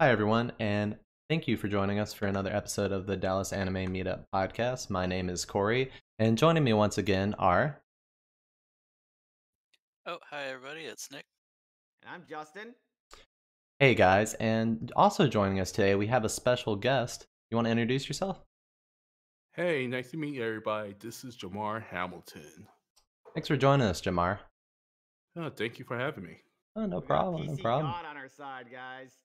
Hi, everyone, and thank you for joining us for another episode of the Dallas Anime Meetup podcast. My name is Corey, and joining me once again are. Oh, hi everybody, it's Nick. And I'm Justin. Hey guys, and also joining us today, we have a special guest. You want to introduce yourself? Hey, nice to meet everybody. This is Jamar Hamilton. Thanks for joining us, Jamar. Oh, thank you for having me. Oh, no problem, no PC problem. God on our side, guys.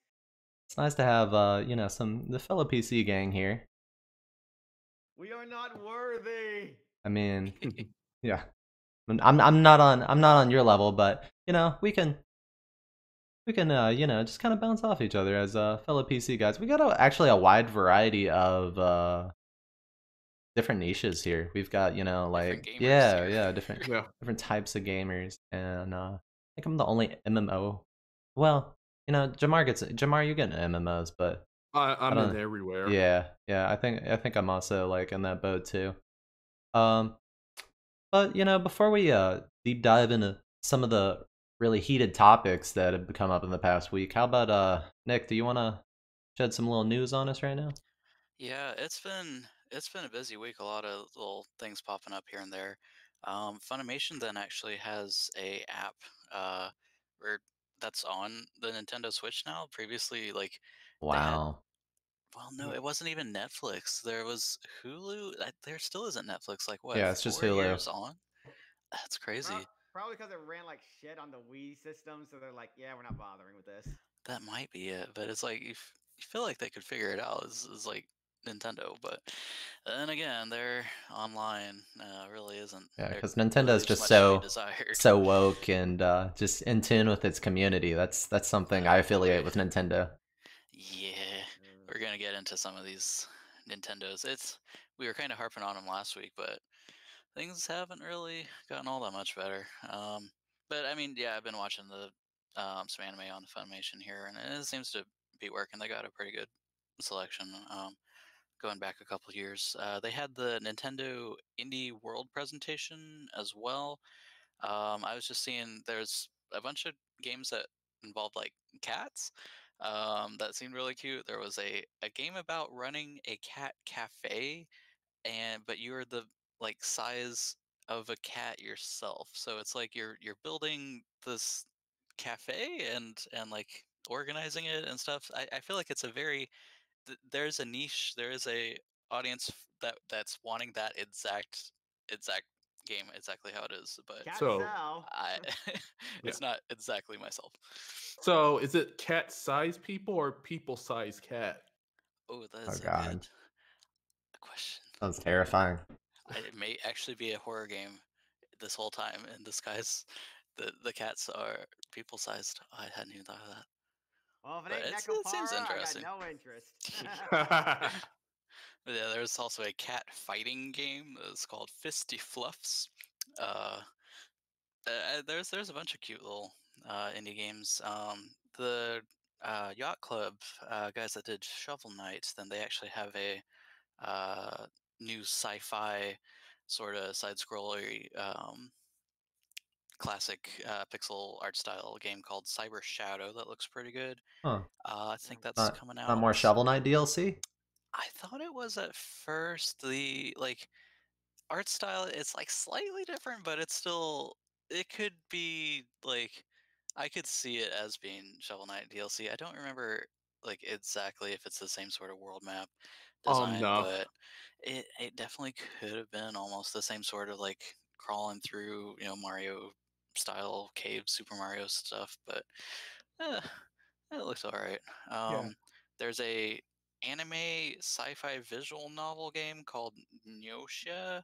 It's nice to have, uh, you know, some the fellow PC gang here. We are not worthy. I mean, yeah, I'm I'm not on I'm not on your level, but you know, we can we can uh, you know just kind of bounce off each other as uh, fellow PC guys. We got a, actually a wide variety of uh, different niches here. We've got you know like yeah here. yeah different Yeah. different types of gamers, and uh, I think I'm the only MMO. Well, you know, Jamar gets Jamar, you get MMOs, but I, I'm don't- in everywhere. yeah, yeah. I think I think I'm also like in that boat too. Um, but you know, before we uh deep dive into some of the really heated topics that have come up in the past week, how about uh Nick? Do you want to shed some little news on us right now? Yeah, it's been it's been a busy week. A lot of little things popping up here and there. Um, Funimation then actually has a app uh, where that's on the Nintendo Switch now. Previously, like, had- Wow. well, no, it wasn't even Netflix. There was Hulu. I- There still isn't Netflix. Like what? Yeah, it's just Hulu. years on. That's crazy. Pro- probably because it ran like shit on the Wii system, so they're like, yeah, we're not bothering with this. That might be it, but it's like you, f- you feel like they could figure it out. It's, is like Nintendo, but then again, their online uh, really isn't. Yeah, there 'cause really Nintendo's leaves just so- So woke and uh, just in tune with its community. That's that's something I affiliate with Nintendo. yeah, we're gonna get into some of these Nintendos. It's we were kind of harping on them last week, but things haven't really gotten all that much better. Um, but I mean, yeah, I've been watching the um, some anime on the Funimation here, and it seems to be working. They got a pretty good selection. Um, going back a couple years, uh, they had the Nintendo Indie World presentation as well. Um, I was just seeing there's a bunch of games that involved like cats um, that seemed really cute. There was a, a game about running a cat cafe, and but you're the like size of a cat yourself. So it's like you're you're building this cafe and and like organizing it and stuff. I, I feel like it's a very th- there's a niche. There is a audience that that's wanting that exact exact game exactly how it is. But Cat So- I it's not exactly myself. So, is it cat size people or people size cat? Oh, that's a God. good question. Sounds terrifying. I- It may actually be a horror game this whole time in disguise. The the cats are people sized. I hadn't even thought of that. Well, if it ain't seems Nekopara, I got interesting. no interest. Yeah, there's also a cat fighting game that's called Fisty Fluffs. Uh, uh, there's there's a bunch of cute little uh, indie games. Um, the uh, Yacht Club uh, guys that did Shovel Knight, then they actually have a uh, new sci-fi sort of side-scrollery um, classic uh, pixel art style game called Cyber Shadow that looks pretty good. Huh. Uh, I think that's Not- coming out. Not more Shovel Knight DLC. I thought it was at first the like art style it's like slightly different but it's still it could be like I could see it as being Shovel Knight DLC. I don't remember like exactly if it's the same sort of world map Oh, design, no. but it it definitely could have been almost the same sort of like crawling through, you know, Mario style cave Super Mario stuff, but eh, it looks all right. Um there's a anime sci-fi visual novel game called Gnosia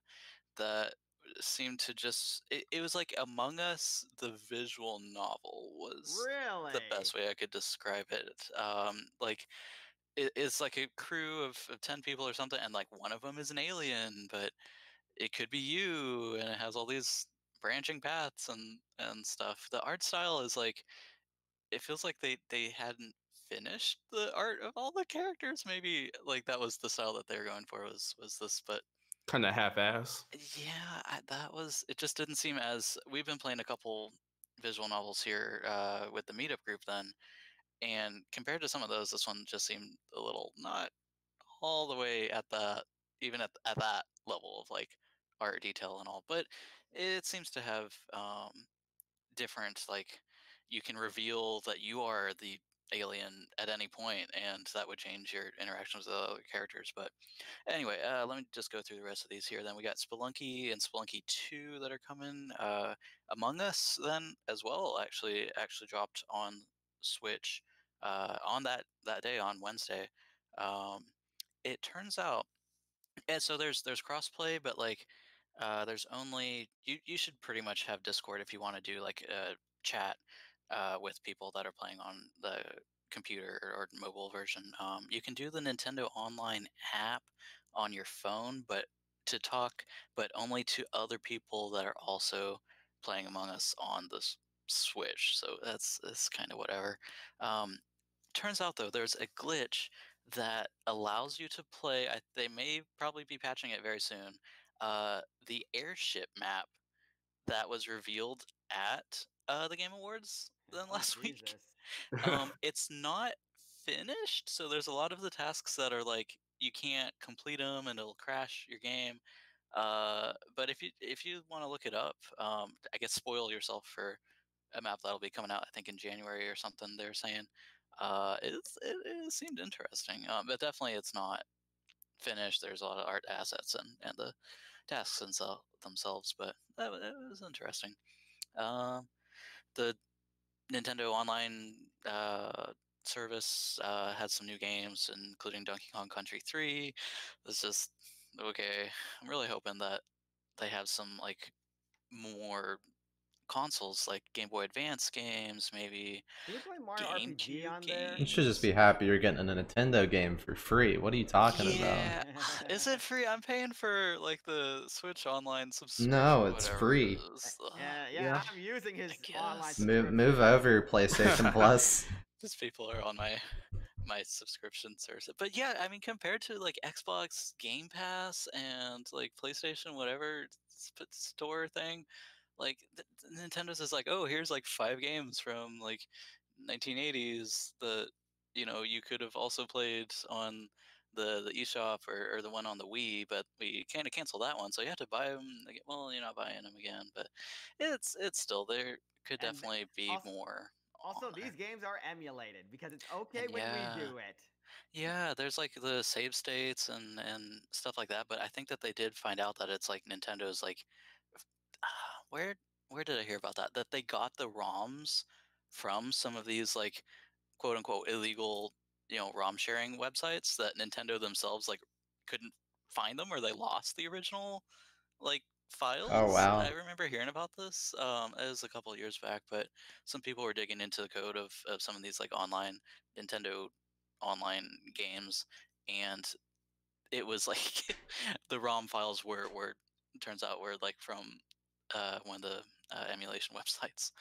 that seemed to just it, it was like Among Us the visual novel was really? the best way I could describe it. Um like it, it's like a crew of, of 10 people or something and like one of them is an alien but it could be you and it has all these branching paths and and stuff. The art style is like it feels like they they hadn't finished the art of all the characters. Maybe like that was the style that they were going for was was this, but kind of half-ass. yeah, I, that was it. Just didn't seem as we've been playing a couple visual novels here uh, with the meetup group then, and compared to some of those, this one just seemed a little not all the way at the even at at that level of like art detail and all, but it seems to have um, different like you can reveal that you are the alien at any point and that would change your interactions with other characters but anyway uh, let me just go through the rest of these here then. We got spelunky and spelunky 2 that are coming uh, among us then as well actually actually dropped on switch uh, on that that day on wednesday. Um, it turns out and so there's there's crossplay but like uh, there's only you. You should pretty much have Discord if you want to do like a chat uh, with people that are playing on the computer or mobile version. Um, you can do the Nintendo Online app on your phone, but to talk, but only to other people that are also playing Among Us on the Switch. So that's that's kind of whatever. Um, turns out though, there's a glitch that allows you to play. I, they may probably be patching it very soon. Uh, the airship map that was revealed at uh, the Game Awards then Oh, last week. Um, it's not finished, so there's a lot of the tasks that are like you can't complete them and it'll crash your game. Uh, but if you if you want to look it up, um, I guess spoil yourself for a map that'll be coming out. I think in January or something. They're saying uh, it, it seemed interesting, um, but definitely it's not finished. There's a lot of art assets and and the tasks themsel- themselves, but that, that was interesting. Um, the Nintendo Online uh, service uh, had some new games, including Donkey Kong Country 3. It's just okay. I'm really hoping that they have some like more consoles, like Game Boy Advance games, maybe. Can you play Mario RPG GameCube on there? You should just be happy you're getting a Nintendo game for free. What are you talking about? yeah, is it free? I'm paying for like the Switch Online subscription. No, it's free. it is. Yeah, yeah, Yeah. I'm using his I online. Move move over, PlayStation Plus. just people are on my my subscription service. But yeah, I mean, compared to like Xbox Game Pass and like PlayStation, whatever store thing, like th- Nintendo's is like, oh, here's like five games from like 1980s that you know you could have also played on the the eShop or, or the one on the Wii, but we kind of canceled that one, so you have to buy them. Again. Well, you're not buying them again, but it's it's still there. Could And definitely be also- more. Also, there. these games are emulated because it's okay when yeah. we do it. Yeah, there's like the save states and and stuff like that, but I think that they did find out that it's like Nintendo's like where where did I hear about that? That they got the ROMs from some of these like quote unquote illegal, you know, ROM sharing websites that Nintendo themselves like couldn't find them or they lost the original like files. Oh, wow. I remember hearing about this. Um, it was a couple of years back, but some people were digging into the code of, of some of these like online Nintendo online games, and it was like the ROM files were were turns out were like from uh, one of the uh, emulation websites.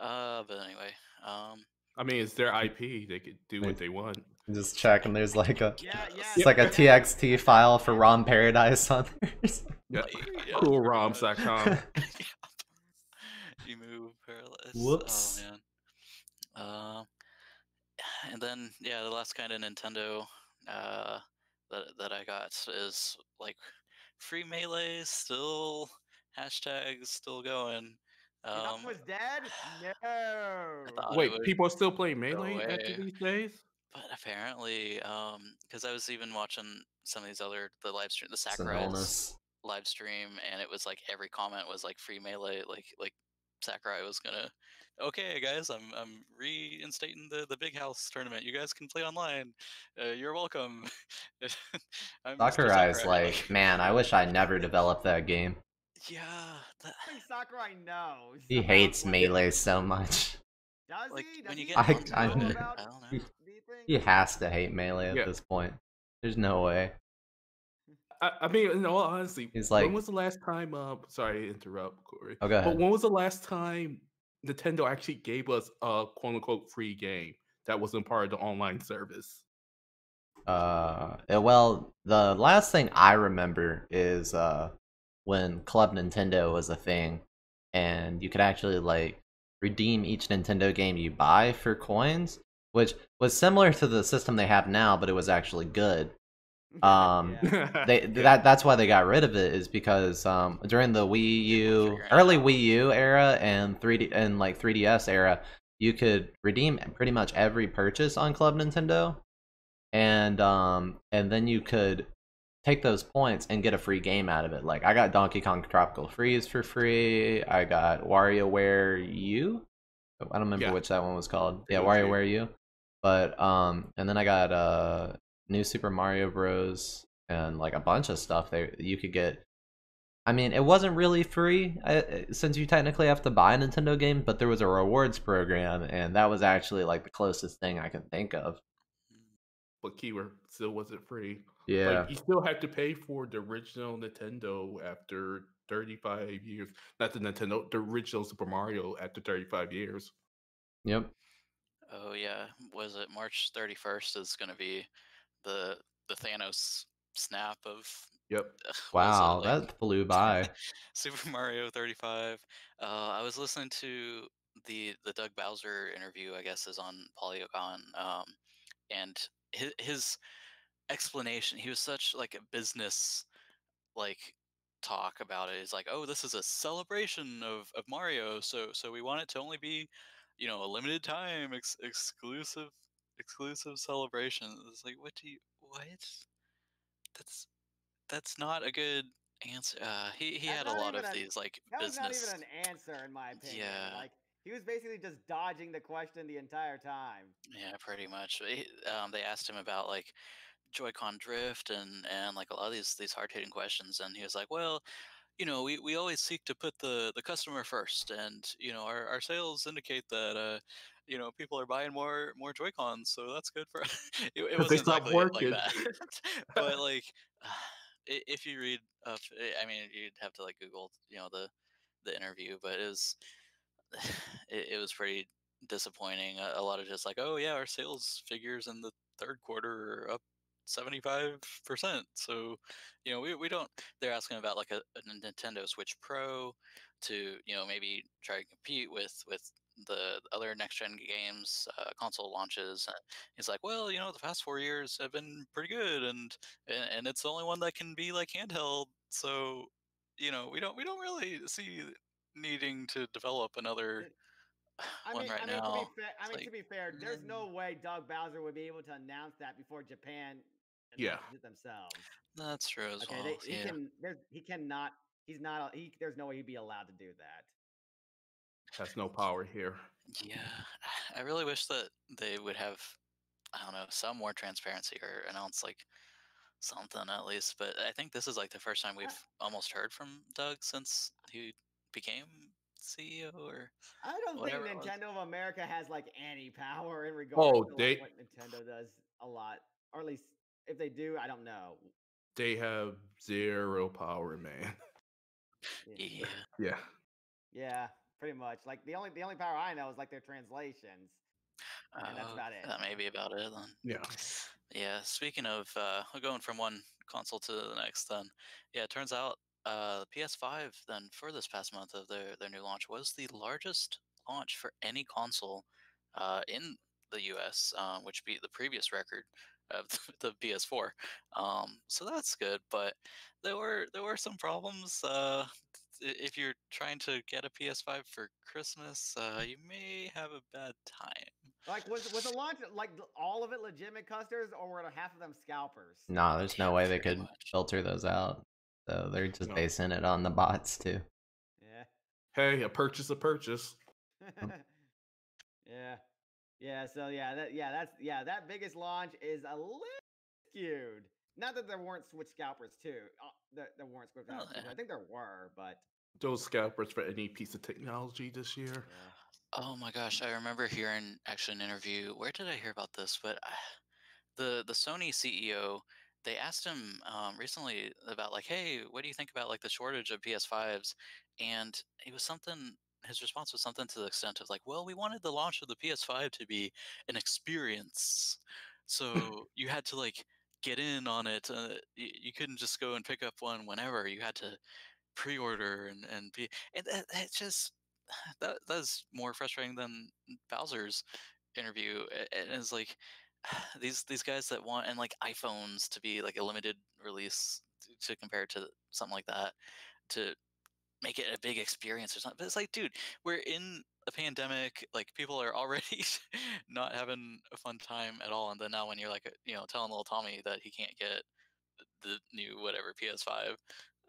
Uh, but anyway, um, I mean, it's their IP. They could do what they want. Just checking. There's like a Yeah, yeah. it's like a. TXT file for ROM Paradise on there. Yeah. like, yeah, pretty CoolRoms.com. you move paralyzed. Whoops. Oh man. Um, and then yeah, the last kind of Nintendo uh that that I got is like free melee still hashtags still going. Um, was dead? No. Wait, would people are still playing Melee way. after these days? but apparently, um, because I was even watching some of these other the live stream, the It's Sakurai live stream, and it was like every comment was like free melee, like like Sakurai was gonna, okay guys, I'm I'm reinstating the the big house tournament. You guys can play online. Uh, you're welcome. I'm Sakurai's Sakurai, like, man, I wish I never developed that game. Yeah, that, Sakurai knows. He hates melee so much. Does Like, he? when you get I- know I- about I don't know. these? He has to hate melee at Yeah. this point. There's no way. I, I mean, in all honesty, He's when was the last time? Uh, sorry to interrupt, Corey. Oh, But when was the last time Nintendo actually gave us a quote unquote free game that wasn't part of the online service? Uh, eh, well, the last thing I remember is uh when Club Nintendo was a thing, and you could actually like redeem each Nintendo game you buy for coins. which was similar to the system they have now, but it was actually good. Um, Yeah. They Yeah. that that's why they got rid of it is because um, during the Wii U, early. Wii U era and 3D and like 3DS era, you could redeem pretty much every purchase on Club Nintendo, and um, and then you could take those points and get a free game out of it. Like I got Donkey Kong Tropical Freeze for free. I got WarioWare U. I don't remember Yeah. which that one was called. Yeah. WarioWare U. But um, and then I got uh, New Super Mario Bros. and like a bunch of stuff there you could get. I mean, it wasn't really free uh, since you technically have to buy a Nintendo game, but there was a rewards program, and that was actually like the closest thing I can think of. but keyword still wasn't free. Yeah, Like you still have to pay for the original Nintendo after 35 years. Not the Nintendo, the original Super Mario after 35 years. yep. Oh yeah, was it March 31st is going to be the the Thanos snap of Yep. was Wow, like, that flew by. Super Mario 35. Uh, I was listening to the the Doug Bowser interview. I guess is on Polygon, um, and his, his explanation. He was such like a business like talk about it. He's like, oh, this is a celebration of of Mario. So so we want it to only be, you know, a limited time ex- exclusive exclusive celebration. It's like, what do you what? That's that's not a good answer. Uh, he he That's had a lot of an- these like That was business. not even an answer, in my opinion. Yeah. Like he was basically just dodging the question the entire time. Yeah, pretty much. He- Um, they asked him about like Joy-Con drift and and like a lot of these these hard hitting questions, and he was like, well. You know, we, we always seek to put the, the customer first, and you know our, our sales indicate that uh, you know people are buying more more Joy Cons, so that's good for. it, it they wasn't exactly working. like that, but like if you read up, I mean, you'd have to like Google, you know, the the interview, but it was it, it was pretty disappointing. A, a lot of just like, oh yeah, our sales figures in the third quarter are up seventy five percent. So, you know, we we don't. They're asking about like a, a Nintendo Switch Pro to you know maybe try to compete with with the other next gen games uh, console launches he's like well you know the past four years have been pretty good and and, and it's the only one that can be like handheld so you know we don't we don't really see needing to develop another I one mean, right I mean, now. to be fair, I mean, like, to be fair, there's mm. no way Doug Bowser would be able to announce that before Japan Yeah. it themselves. That's true as Okay, well. they, he yeah. can. There's he cannot. He's not. He there's no way he'd be allowed to do that. Has no power here. Yeah, I really wish that they would have, I don't know, some more transparency or announce like something at least. But I think this is like the first time we've almost heard from Doug since he became CEO. Or I don't think. Nintendo of America has like any power in regard. Oh, to like, they- what Nintendo does a lot, or at least if they do, I don't know. They have zero power, man. Yeah. yeah, Yeah. Yeah, pretty much. Like the only the only power I know is like their translations. And that's uh, about it. That may be about it then. Yeah. Yeah, speaking of uh, going from one console to the next, then yeah, it turns out uh, the PS5 then for this past month of their their new launch was the largest launch for any console uh, in the U.S., um, which beat the previous record of the, PS4. Um, so that's good, but there were there were some problems. Uh, if you're trying to get a PS5 for Christmas, uh, you may have a bad time. Like was was the launch like all of it legitimate customers, or were half of them scalpers? No, there's no way they could much. filter those out. So they're just No. basing it on the bots too. Yeah. Hey, a purchase, a purchase. yeah. Yeah, so yeah, that yeah, that's yeah, that biggest launch is a little skewed. Not that there weren't Switch scalpers too. Uh, there, there weren't Switch Oh, scalpers. too, yeah. I think there were, but Those scalpers for any piece of technology this year. yeah. Oh my gosh, I remember hearing actually an interview. Where did I hear about this? But uh, the the Sony CEO, they asked him um, recently about like, hey, what do you think about like the shortage of PS5s? And it was something. His response was something to the extent of like, well, we wanted the launch of the PS5 to be an experience, so you had to like get in on it. Uh, you, you couldn't just go and pick up one whenever. You had to pre-order and and be and that, that just that that's more frustrating than Bowser's interview, and it's like these these guys that want and like iPhones to be like a limited release to compare to something like that to make it a big experience or something. But it's like, dude, we're in a pandemic. Like people are already not having a fun time at all. And then now when you're like, you know, telling little Tommy that he can't get the new whatever PS5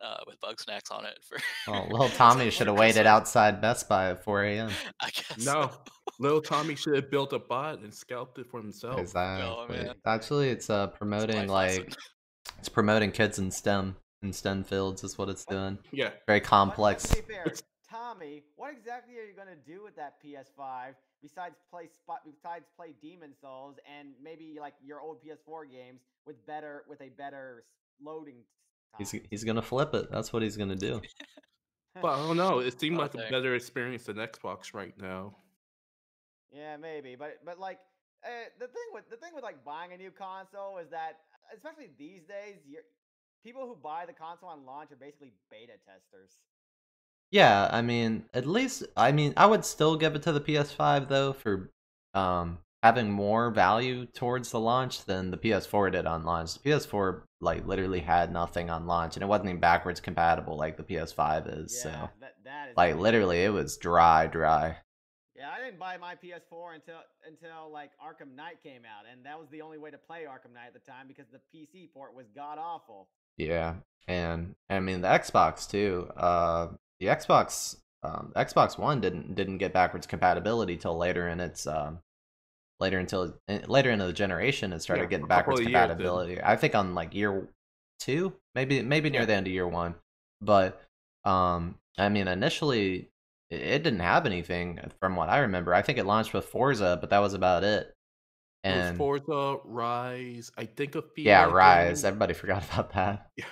uh, with bug snacks on it for Well, little Tommy should have waited outside Best Buy at 4 a.m. I guess. No, so. little Tommy should have built a bot and scalped it for himself. Exactly. man. Actually, it's uh promoting life like lesson. it's promoting kids in STEM in STEM fields is what it's doing. Yeah, Very But- but complex. to be fair, Tommy, what exactly are you gonna do with that PS5 besides play spot besides play Demon's Souls and maybe like your old PS4 games with better with a better loading He's time? he's gonna flip it. That's what he's gonna do. but I don't know. It seemed Oh, like a better experience than Xbox right now. Yeah, maybe, but but like uh, the thing with the thing with like buying a new console is that especially these days, you're people who buy the console on launch are basically beta testers. Yeah, I mean, at least I mean, I would still give it to the PS5 though for um having more value towards the launch than the PS4 did on launch. The PS4 like literally had nothing on launch and it wasn't even backwards compatible like the PS5 is. Yeah, So that that is like literally it was dry dry. Yeah, I didn't buy my PS4 until until like Arkham Knight came out, and that was the only way to play Arkham Knight at the time because the PC port was god awful. Yeah, and I mean the Xbox too. Uh, the Xbox, um, Xbox One didn't didn't get backwards compatibility till later in its um, later until eh, later into the generation it started Yeah, getting backwards of years compatibility. I think on like year two, maybe maybe near Yeah. the end of year one, but um, I mean initially it, it didn't have anything from what I remember. I think it launched with Forza, but that was about it. It was And Forza, Ryse, I think a few. yeah, other Ryse. games. Everybody forgot about that. Yeah.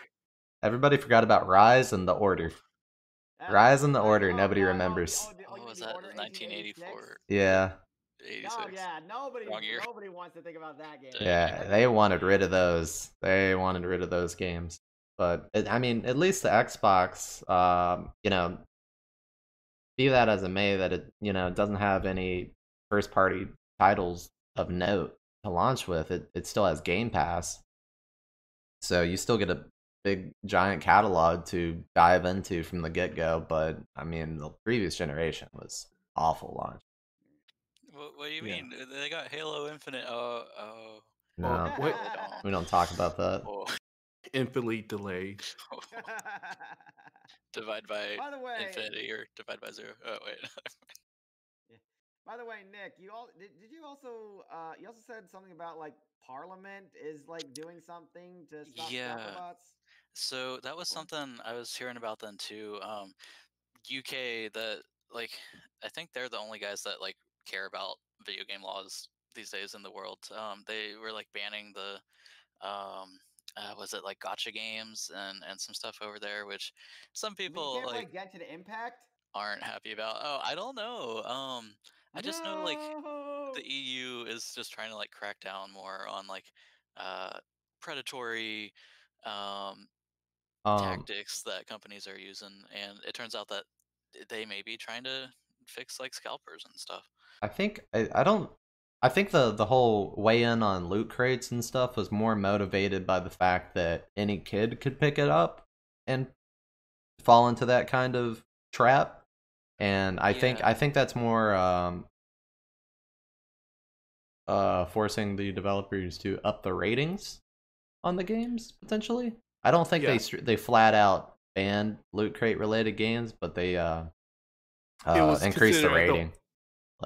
Everybody forgot about Ryse and the Order. Ryse and the Order, nobody oh, remembers. oh, the- oh, What was that? Order 1984, Yeah, 86. Oh yeah, nobody nobody wants to think about that game. yeah. They wanted rid of those. They wanted rid of those games. But it, I mean, at least the Xbox, um, you know, be that as it may, that it you know doesn't have any first party titles of note to launch with. It it still has Game Pass, so you still get a big giant catalog to dive into from the get go. But I mean, the previous generation was awful launch. What, what do you Yeah. mean? They got Halo Infinite. Uh, uh, oh, oh. No, wait. we don't talk about that. Oh, Infinitely delayed. divide by By the way, infinity or divide by zero. Oh wait. by the way, Nick, you all did, did you also uh you also said something about like Parliament is like doing something to stop Yeah. scalper bots? so that was something I was hearing about then too. Um, UK that like I think they're the only guys that like care about video game laws these days in the world. Um, they were like banning the um uh, was it like gacha games and and some stuff over there, which some people like play Genshin Impact? aren't happy about. Oh, I don't know. Um, I just know like the EU is just trying to like crack down more on like uh predatory um Um, tactics that companies are using and it turns out that they may be trying to fix like scalpers and stuff. I think I, I don't. I think the the whole weigh in on loot crates and stuff was more motivated by the fact that any kid could pick it up and fall into that kind of trap. And I think I think that's more um, uh, forcing the developers to up the ratings on the games potentially. I don't think Yeah. they they flat out banned loot crate related games, but they uh, uh increased the considered like a- rating.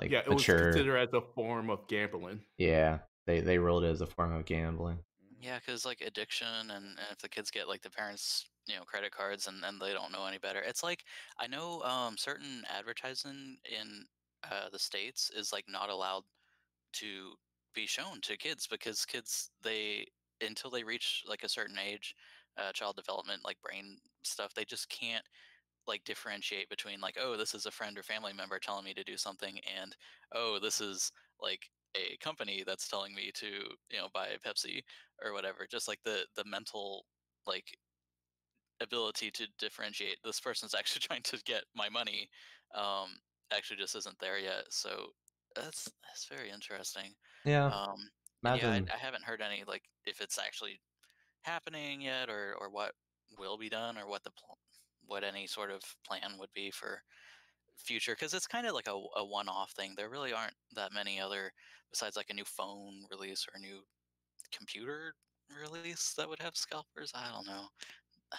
Like yeah, it was mature. considered as a form of gambling. Yeah, they they ruled it as a form of gambling. Yeah, because like addiction and, and if the kids get like the parents, you know, credit cards and, and they don't know any better. It's like I know um certain advertising in uh the States is like not allowed to be shown to kids because kids they until they reach like a certain age, uh child development, like brain stuff, they just can't like differentiate between like, oh, this is a friend or family member telling me to do something and oh, this is like a company that's telling me to, you know, buy Pepsi or whatever. Just like the the mental like ability to differentiate this person's actually trying to get my money um actually just isn't there yet. So that's that's very interesting. Yeah, Um, yeah. I, I haven't heard any like if it's actually happening yet, or or what will be done, or what the pl- what any sort of plan would be for future, because it's kind of like a, a one-off thing. There really aren't that many other besides like a new phone release or a new computer release that would have scalpers. I don't know.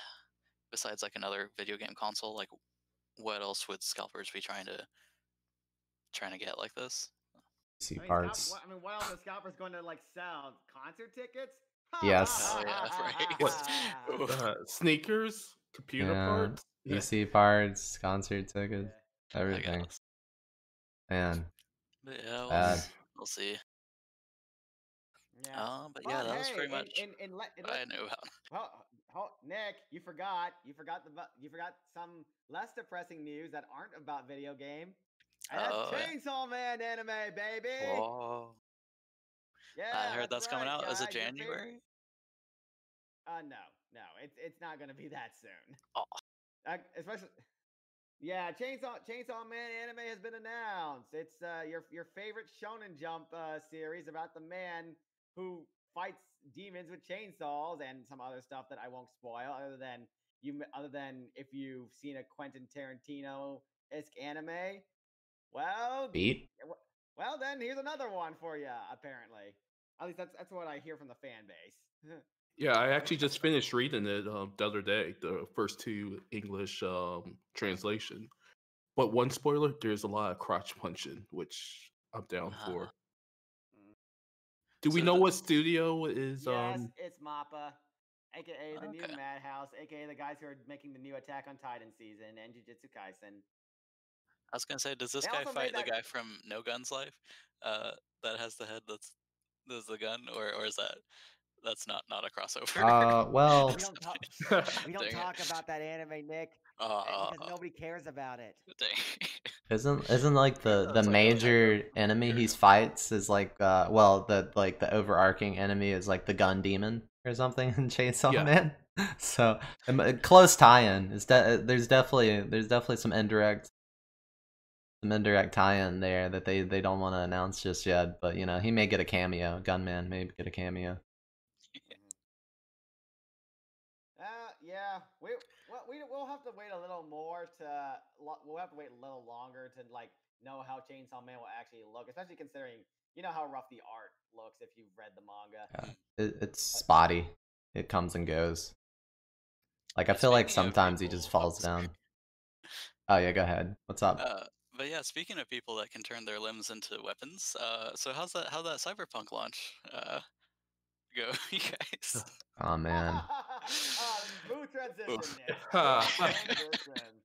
Besides like another video game console, like what else would scalpers be trying to trying to get like this? PC I mean, parts. Scalp, I mean, what else are scalpers going to like sell? Concert tickets? Yes. Oh yeah, What? right. Uh, sneakers, computer Yeah, parts. Yeah. PC parts, concert tickets, I everything. Man, But yeah, we'll, bad. we'll see. Yeah. Um, but yeah, that was pretty in- much in, in, le- in what I le- knew about. Well, ho- Nick, you forgot. You forgot the. You forgot some less depressing news that aren't about video game. And that's Oh, yeah. Chainsaw Man anime, baby. Whoa. Yeah, I heard that's coming right, out. Is it guys, your favorite- January? Uh, no, no, it's it's not gonna be that soon. Oh. Uh, especially, yeah, Chainsaw Chainsaw Man anime has been announced. It's uh your your favorite Shonen Jump uh series about the man who fights demons with chainsaws and some other stuff that I won't spoil. Other than you, other than if you've seen a Quentin Tarantino esque anime, well, beat. well then here's another one for you. Apparently, at least that's that's what I hear from the fan base. Yeah, I actually just finished reading it um, the other day, the first two English um, translation. But one spoiler: there's a lot of crotch punching, which I'm down Ah. for. Do we So know the- what studio is? Yes, Um, it's Mappa, aka the new Madhouse, aka the guys who are making the new Attack on Titan season and Jujutsu Kaisen. I was gonna say, does this They guy fight made the that- guy from No Guns Life? Uh, that has the head that's that's the gun, or or is that that's not not a crossover? Uh, well, We don't talk. We don't talk about that anime, Nick, Uh, uh, uh, because nobody cares about it. dang. isn't isn't like the That's the like a major hyper- enemy he fights is like uh well the like the overarching enemy is like the gun demon or something in Chainsaw Yeah. Man. So uh, close tie-in is de- there's definitely there's definitely some indirect some indirect tie-in there that they they don't want to announce just yet. But you know he may get a cameo. Gunman may get a cameo. Yeah, we well, we we'll have to wait a little more to we'll have to wait a little longer to like know how Chainsaw Man will actually look, especially considering you know how rough the art looks if you've read the manga. Yeah. It, it's spotty. It comes and goes. Like I feel like sometimes he just falls down. Oh yeah, go ahead. What's up? Uh, but yeah, speaking of people that can turn their limbs into weapons, uh, so how's that? How that Cyberpunk launch uh, go, you guys? Oh man. Ah, smooth transition, Oof. Nick. Smooth transition.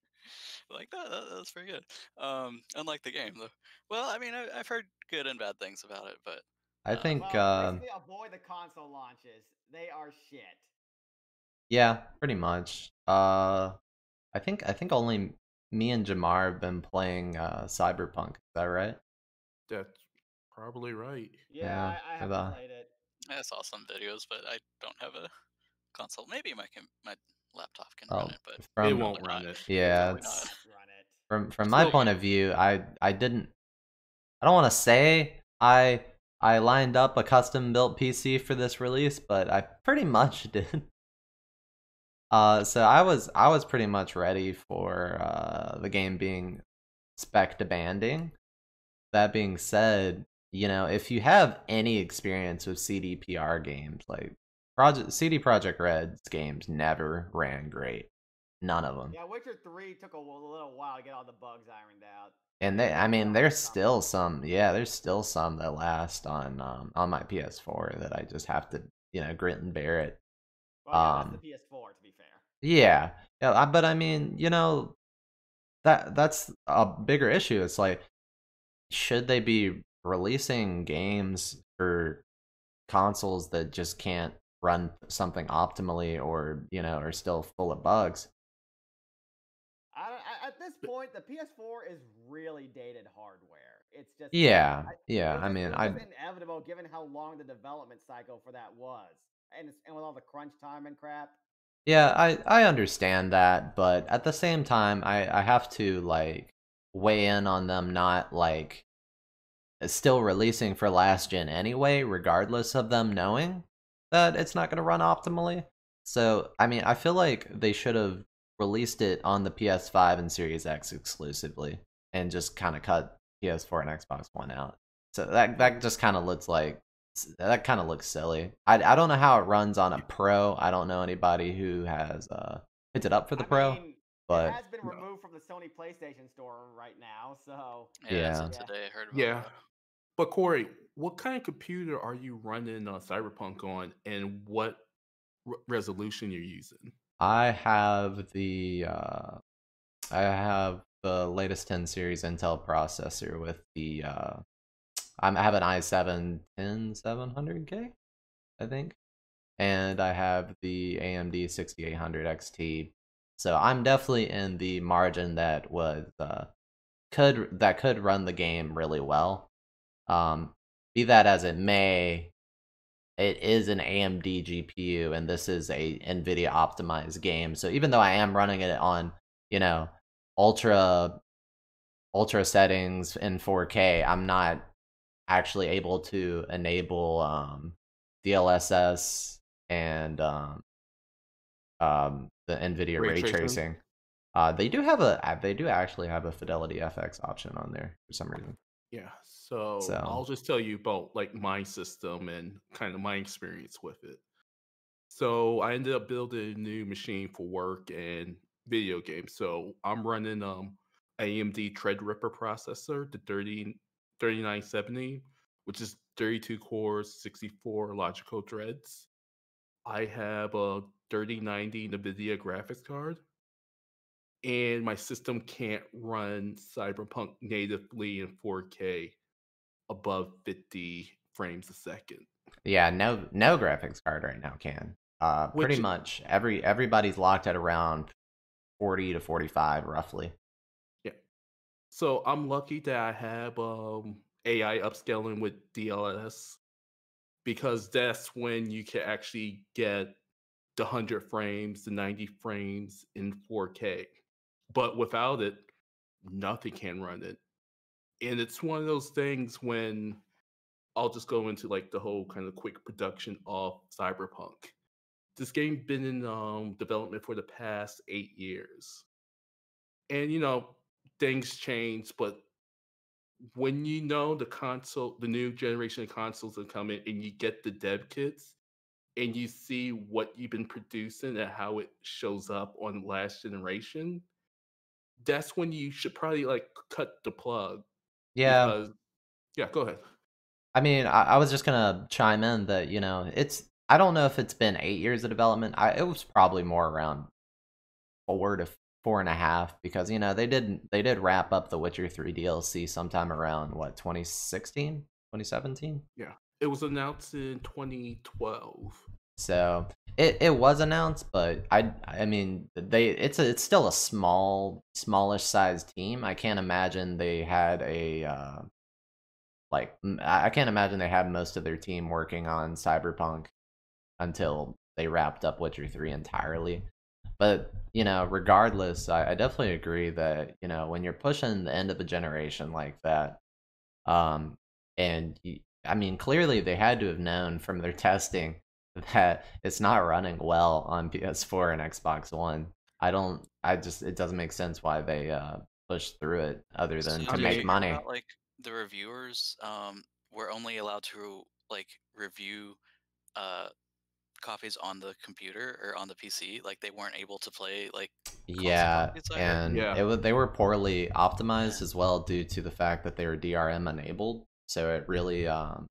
like that, that? That's pretty good. Um, unlike the game, though. Well, I mean, I, I've heard good and bad things about it, but I Uh, think Well, um avoid the console launches. They are shit. yeah, pretty much. Uh I think I think only me and Jamar have been playing uh Cyberpunk, is that right? that's probably right. Yeah, Yeah, I, I haven't played it. I saw some videos, but I don't have a console. Maybe my com- my laptop can Oh, run it, but it won't run not. it. yeah, probably it's not. Run it. from from my still point of view, I I didn't I don't want to say I I lined up a custom built PC for this release, but I pretty much did. Uh, so I was I was pretty much ready for uh the game being spec demanding. That being said, you know, if you have any experience with CDPR games, like Project CD Projekt Red's games never ran great. None of them. Yeah, Witcher 3 took a little while to get all the bugs ironed out. And they, I mean, there's still some, yeah, there's still some that last on um on my PS4 that I just have to, you know, grit and bear it. Well, yeah, Um, the PS4, to be fair. Yeah, yeah, but I mean, you know, that that's a bigger issue. It's like, should they be releasing games for consoles that just can't run something optimally, or you know, are still full of bugs? I I, at this point, the PS4 is really dated hardware. It's just Yeah, I- yeah. I mean, I inevitable given how long the development cycle for that was, and it's, and with all the crunch time and crap. Yeah, I I understand that, but at the same time, I I have to like weigh in on them not like still releasing for last gen anyway, regardless of them knowing that it's not going to run optimally. So, I mean, I feel like they should have released it on the PS5 and Series X exclusively and just kind of cut PS4 and Xbox One out. So that that just kind of looks like that kind of looks silly. I, I don't know how it runs on a Pro. I don't know anybody who has uh picked it up for the I Pro, mean, but it has been removed from the Sony PlayStation Store right now, so Yeah, Yeah. Yeah. today. I heard about Yeah. that. But Corey, what kind of computer are you running uh, Cyberpunk on, and what resolution you're using? I have the uh I have the latest 10 series Intel processor with the uh I have an i7 10700K, I think. And I have the AMD 6800 XT. So I'm definitely in the margin that was uh could that could run the game really well. Um be that as it may, it is an AMD GPU and this is a Nvidia optimized game. So even though I am running it on, you know, ultra ultra settings in 4K, I'm not actually able to enable um DLSS and um um the Nvidia Ray ray, tracing? tracing. Uh they do have a they do actually have a Fidelity FX option on there for some reason. Yeah, so, So- I'll just tell you about like my system and kind of my experience with it. So I ended up building a new machine for work and video games. So I'm running um AMD Threadripper processor, the 30, 3970, which is 32 cores, 64 logical threads. I have a 3090 NVIDIA graphics card. And my system can't run Cyberpunk natively in 4K above 50 frames a second. Yeah, no no graphics card right now can. Uh pretty Which- much every everybody's locked at around 40 to 45 roughly. Yeah. So I'm lucky that I have um, AI upscaling with DLS because that's when you can actually get the 100 frames, the 90 frames in 4K. But without it, nothing can run it. And it's one of those things when I'll just go into like the whole kind of quick production of Cyberpunk. This game been in um, development for the past eight years. And you know, things change, but when you know the console, the new generation of consoles are coming, and you get the dev kits, and you see what you've been producing and how it shows up on last generation, that's when you should probably like cut the plug. Yeah. because- yeah. Go ahead. I mean, I, I was just gonna chime in that you know it's. I don't know if it's been eight years of development. I it was probably more around four to four and a half because you know they didn't they did wrap up the Witcher three DLC sometime around what 2016, 2017. Yeah, It was announced in 2012. So it, it was announced, but I I mean they it's a it's still a small smallish sized team. I can't imagine they had a uh, like I can't imagine they had most of their team working on Cyberpunk until they wrapped up Witcher three entirely. But you know, regardless, I, I definitely agree that you know when you're pushing the end of the generation like that, um, and you, I mean clearly they had to have known from their testing that it's not running well on PS4 and Xbox One. I don't. I just it doesn't make sense why they uh push through it other than you to make money. About, like the reviewers um, were only allowed to like review uh, copies on the computer or on the PC. Like they weren't able to play like Yeah, copies, I heard. and Yeah. it they were poorly optimized as well due to the fact that they were DRM enabled. So it really um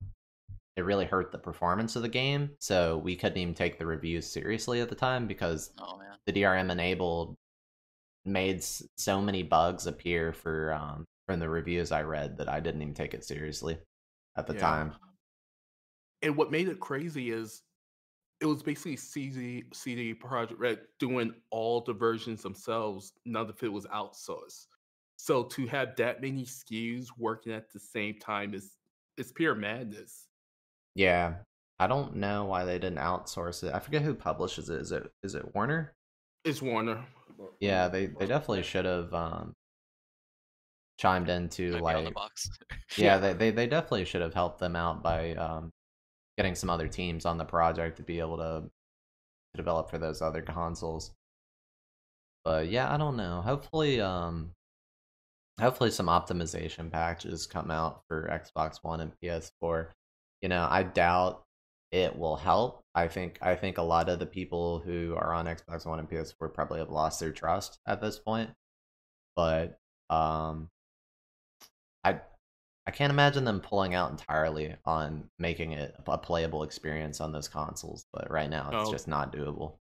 it really hurt the performance of the game. So we couldn't even take the reviews seriously at the time because oh man. the DRM enabled made so many bugs appear for um from the reviews I read that I didn't even take it seriously at the Yeah. time. And what made it crazy is it was basically CD CD Projekt Red doing all the versions themselves. None of it was outsourced. So to have that many SKUs working at the same time is it's pure madness. Yeah. I don't know why they didn't outsource it. I forget who publishes it. Is it is it Warner? It's Warner. Yeah, they, they definitely should have um chimed into Might be the like box. yeah, Yeah. they, they they definitely should have helped them out by um getting some other teams on the project to be able to, to develop for those other consoles. But yeah, I don't know. Hopefully um hopefully some optimization patches come out for Xbox One and PS4. You know, I doubt it will help. I think I think a lot of the people who are on Xbox One and PS4 probably have lost their trust at this point. But um I I can't imagine them pulling out entirely on making it a playable experience on those consoles, but right now it's No. just not doable.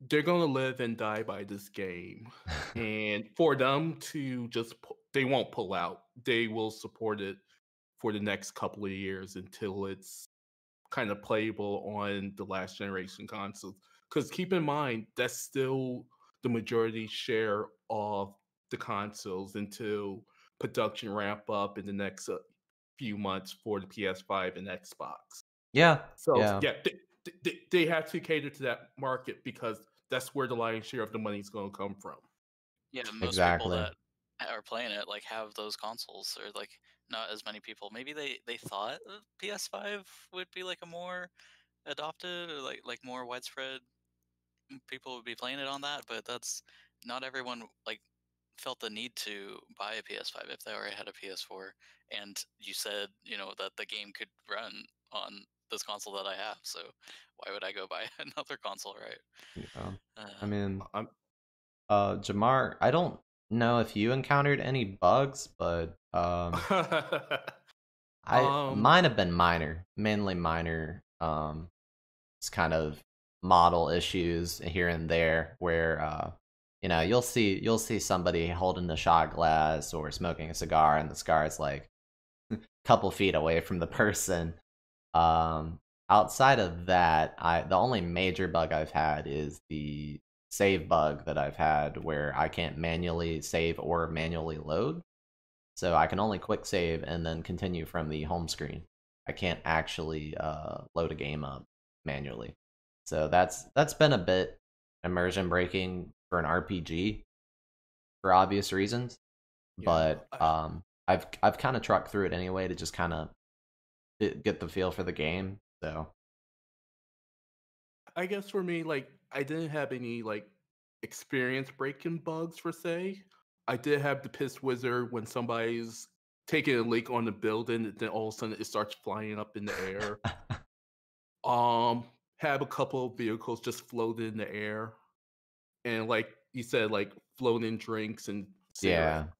They're gonna live and die by this game, and for them to just they won't pull out. They will support it for the next couple of years until it's kind of playable on the last generation consoles. Because keep in mind that's still the majority share of the consoles until production ramp up in the next uh, few months for the PS5 and Xbox. yeah, So yeah. yeah, they, they, they have to cater to that market because that's where the lion's share of the money is going to come from. Yeah, most Exactly. people that are playing it like have those consoles, or like not as many people. Maybe they they thought uh, PS5 would be like a more adopted or like like more widespread people would be playing it on that, but that's not everyone like felt the need to buy a PS5 if they already had a PS4. And you said you know that the game could run on this console that I have, so why would I go buy another console, right? yeah. Uh, I mean, I'm, uh Jamar, I don't know if you encountered any bugs, but um I Um, mine have been minor, mainly minor. Um, it's kind of model issues here and there where uh, you know you'll see you'll see somebody holding the shot glass or smoking a cigar, and the cigar is like a couple feet away from the person. Um, outside of that, I the only major bug I've had is the save bug that I've had where I can't manually save or manually load. So I can only quick save and then continue from the home screen. I can't actually uh, load a game up manually. So that's that's been a bit immersion breaking for an RPG for obvious reasons. Yeah, But um, I've I've kind of trucked through it anyway to just kind of get the feel for the game. So I guess for me, like I didn't have any like experience breaking bugs per se. I did have the piss wizard when somebody's taking a leak on the building, and then all of a sudden it starts flying up in the air. um, have a couple of vehicles just float in the air, and like you said, like floating drinks and yeah, cigarettes.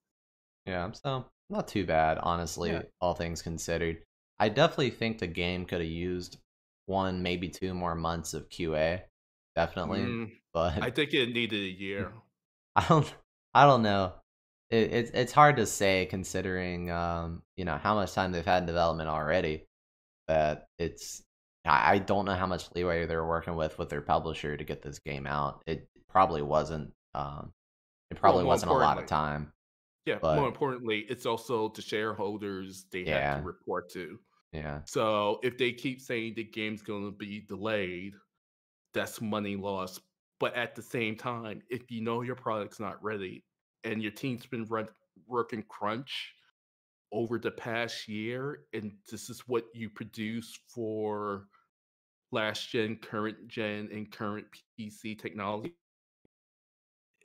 yeah. So not too bad, honestly, Yeah. all things considered. I definitely think the game could have used one, maybe two more months of QA, definitely. Mm, But I think it needed a year. I don't I don't know. It, it's it's hard to say considering um you know how much time they've had in development already. That it's I, don't know how much leeway they're working with with their publisher to get this game out. It probably wasn't um it probably more wasn't a lot of time. Yeah, But- more importantly, it's also the shareholders they have to report to. Yeah. So if they keep saying the game's going to be delayed, that's money lost. But at the same time, if you know your product's not ready and your team's been run, working crunch over the past year, and this is what you produce for last gen, current gen, and current PC technology,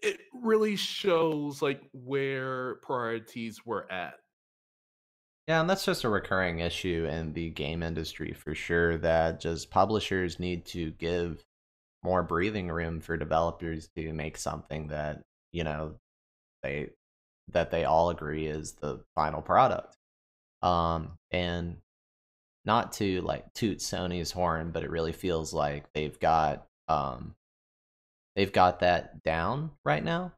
it really shows like where priorities were at. Yeah, and that's just a recurring issue in the game industry for sure that just publishers need to give more breathing room for developers to make something that, you know, they that they all agree is the final product. Um and not to like toot Sony's horn, but it really feels like they've got um they've got that down right now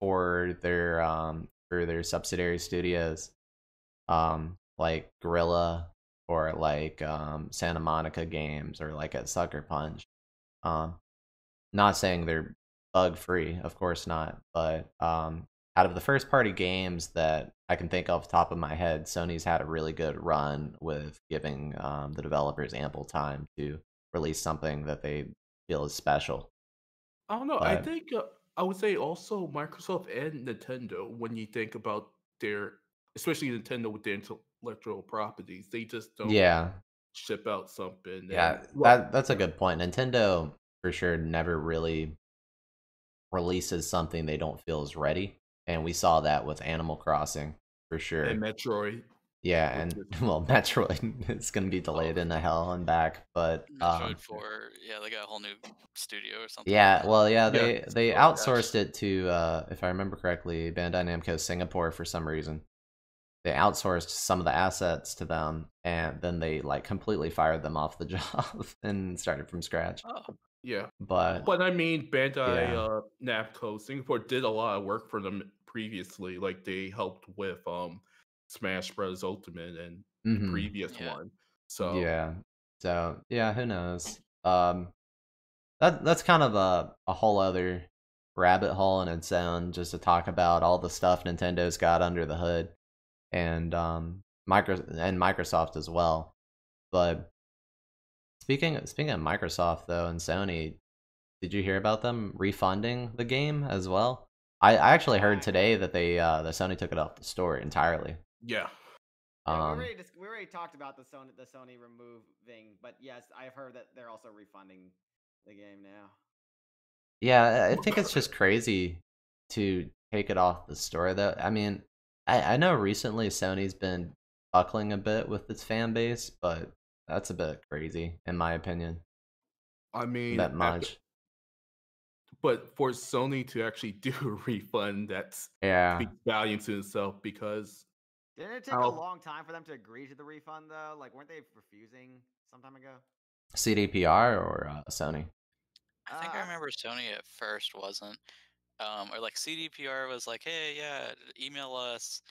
for their um for their subsidiary studios um like Guerrilla or like um Santa Monica games or like at Sucker Punch. Um not saying they're bug free, of course not, but um out of the first party games that I can think off the top of my head, Sony's had a really good run with giving um, the developers ample time to release something that they feel is special. I don't know. I think uh, I would say also Microsoft and Nintendo when you think about their especially Nintendo with their intellectual properties. They just don't Yeah, ship out something. yeah, and- well, that that's a good point. Nintendo for sure never really releases something they don't feel is ready, and we saw that with Animal Crossing for sure. and Metroid. Yeah, and well, Metroid is going to be delayed into hell and back, but Metroid um, Four, yeah, they got a whole new studio or something. yeah, well, yeah, Yeah, they it's they cool, yeah. outsourced it to, uh, if I remember correctly, Bandai Namco Singapore for some reason. They outsourced some of the assets to them, and then they like completely fired them off the job and started from scratch. Oh, Yeah, But but I mean, Bandai Yeah. uh, Namco Singapore did a lot of work for them previously. Like they helped with um Smash Bros. Ultimate and the mhm. previous Yeah. one. So Yeah. So yeah, who knows? Um, that that's kind of a a whole other rabbit hole in its own, just to talk about all the stuff Nintendo's got under the hood, and um, micro and Microsoft as well. But speaking speaking of Microsoft though and Sony, did you hear about them refunding the game as well? I, I actually heard today that they uh that Sony took it off the store entirely. yeah, Yeah, Um, we, already dis- we already talked about the Sony the Sony removing, but yes, I've heard that they're also refunding the game now. Yeah, I think it's just crazy to take it off the store though. I mean, I, I know recently Sony's been buckling a bit with its fan base, but that's a bit crazy in my opinion. I mean That after- much. but for Sony to actually do a refund, that's Yeah. speaks volumes to itself because Didn't it take How- a long time for them to agree to the refund though? Like, weren't they refusing some time ago? CDPR or uh, Sony? I think I Uh, remember Sony at first wasn't, um, or like CDPR was like, hey, yeah, email us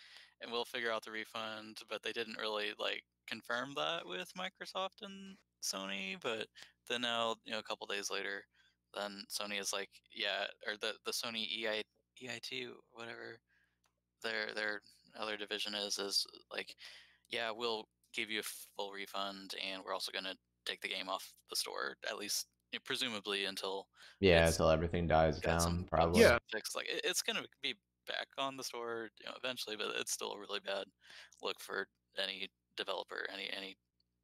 and we'll figure out the refund, but they didn't really like confirm that with Microsoft and Sony. But then now, you know, a couple days later, then Sony is like, yeah, or the the Sony EI EIT whatever their their other division is is like, yeah, we'll give you a full refund and we're also gonna take the game off the store at least presumably until Yeah, until everything dies down, probably. Yeah. fixed. Like it, it's gonna be back on the store, you know, eventually, but it's still a really bad look for any developer, any any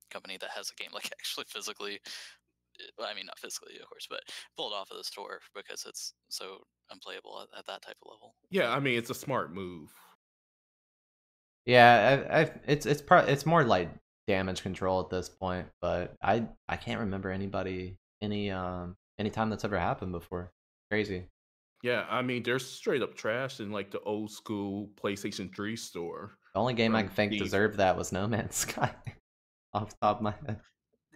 company that has a game like actually physically. uh, I mean, not physically, of course, but pulled off of the store because it's so unplayable at, at that type of level. yeah, I mean it's a smart move. Yeah, I, I, it's it's pro- it's more like damage control at this point, but I I can't remember anybody any um any time that's ever happened before. Crazy. Yeah, I mean they're straight up trash in like the old school PlayStation 3 store. The only game I From think Steve. deserved that was No Man's Sky. Off the top of my head,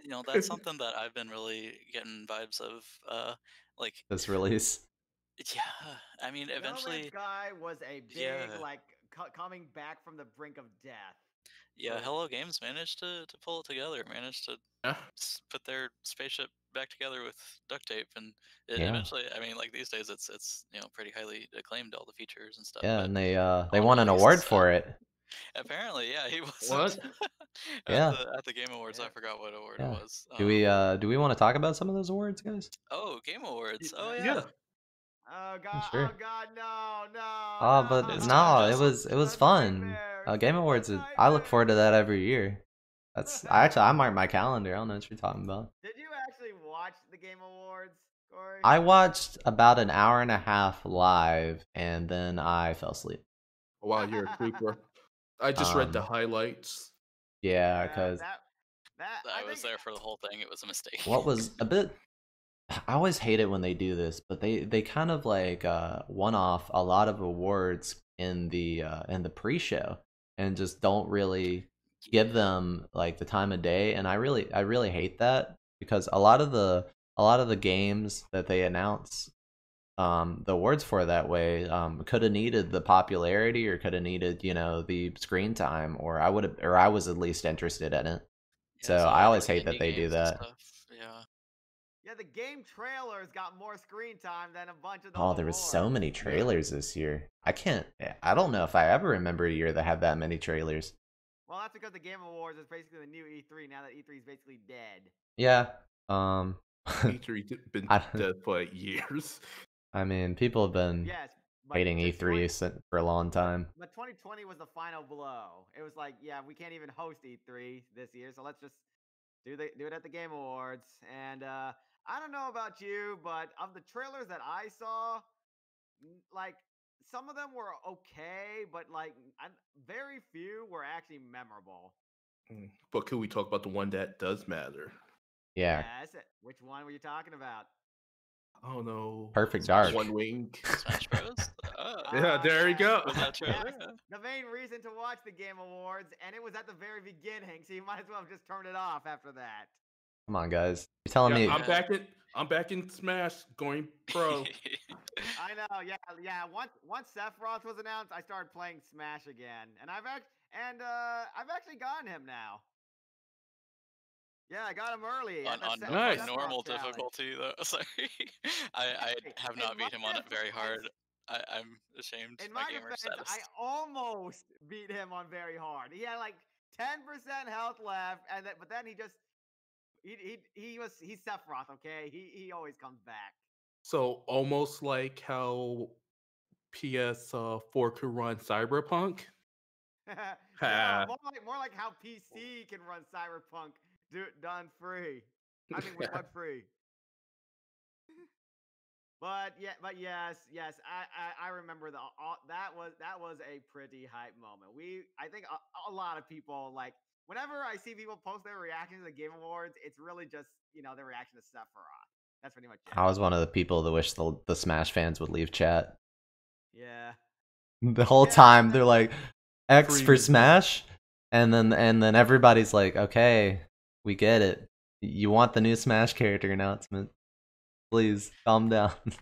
You know, that's something that I've been really getting vibes of. Uh, like, this release. yeah, I mean, eventually No Man's eventually, Sky was a big Yeah. like co- coming back from the brink of death. Yeah, Hello Games managed to to pull it together, managed to Yeah. put their spaceship back together with duct tape and it Yeah. eventually i mean like these days it's it's you know pretty highly acclaimed all the features and stuff Yeah, and they uh they won an award uh, for it. apparently yeah he was What? at, Yeah. the, at the game awards i forgot what award Yeah. it was Do we um, uh do we want to talk about some of those awards, guys? oh game awards oh yeah, yeah. Oh god! sure. Oh god! No! No! Oh, but It's no, it was it was That's a fun. Uh, Game Awards. That's Is, a I look forward to that every year. That's I actually I mark my calendar. I don't know what you're talking about. Did you actually watch the Game Awards, Corey? I watched about an hour and a half live, and then I fell asleep. Wow, you're a creeper. I just read the Um, highlights. Yeah, Yeah, because that that i, I was think- there for the whole thing it was a mistake what was a bit I always hate it when they do this, but they they kind of like uh one off a lot of awards in the uh in the pre-show and just don't really give them like the time of day and I really I really hate that because a lot of the a lot of the games that they announce um the awards for that way um could have needed the popularity or could have needed you know the screen time or I would have or I was at least interested in it Yeah, so I always hate that they do that. Stuff, yeah Yeah, the game trailers got more screen time than a bunch of. Those Oh, there was so many trailers this year. I can't. I don't know if I ever remember a year that had that many trailers. Well, that's because the Game Awards is basically the new E3 now that E3 is basically dead. Yeah. Um. E3 d- been dead for years. I mean, people have been Yes, but hating E3 one- sin- for a long time. But 2020 was the final blow. It was like, yeah, we can't even host E3 this year, so let's just do the do it at the Game Awards. And uh, I don't know about you, but of the trailers that I saw, like some of them were okay, but like I, very few were actually memorable. Mm, But could we talk about the one that does matter? Yeah, Yes. Which one were you talking about? Oh don't. Perfect Smash Dark. One wing. Smash Bros. Oh, Yeah, Ah, there you go. was that yes, trailer? Yeah. The main reason to watch the Game Awards, and it was at the very beginning, so you might as well have just turned it off after that. Come on, guys. You're telling Yeah, me I'm back in. I'm back in Smash, going pro. I know, yeah, yeah. Once once Sephiroth was announced, I started playing Smash again, and I've act and uh, I've actually gotten him now. Yeah, I got him early. on, at the on, Se- on Nice. Sephiroth normal challenge. difficulty though. Sorry, I, I have not beat him on it very hard. I, I'm ashamed. In my my gamer defense, status. I almost beat him on very hard. He had like ten percent health left, and then, but then he just he he he was he's Sephiroth. Okay, he he always comes back. so almost like how PS4 could run Cyberpunk. yeah, more like more like how PC can run Cyberpunk do, done free. I mean, with free. But yeah, but yes, yes, I I, I remember the all, that was that was a pretty hype moment. We I think a, a lot of people like whenever I see people post their reaction to the Game Awards, it's really just you know their reaction to Sephiroth. That's pretty much it. I was one of the people that wish the the Smash fans would leave chat. Yeah. The whole Yeah, time they're like X for Smash, and then and then everybody's like, okay, we get it. You want the new Smash character announcement? Please calm down.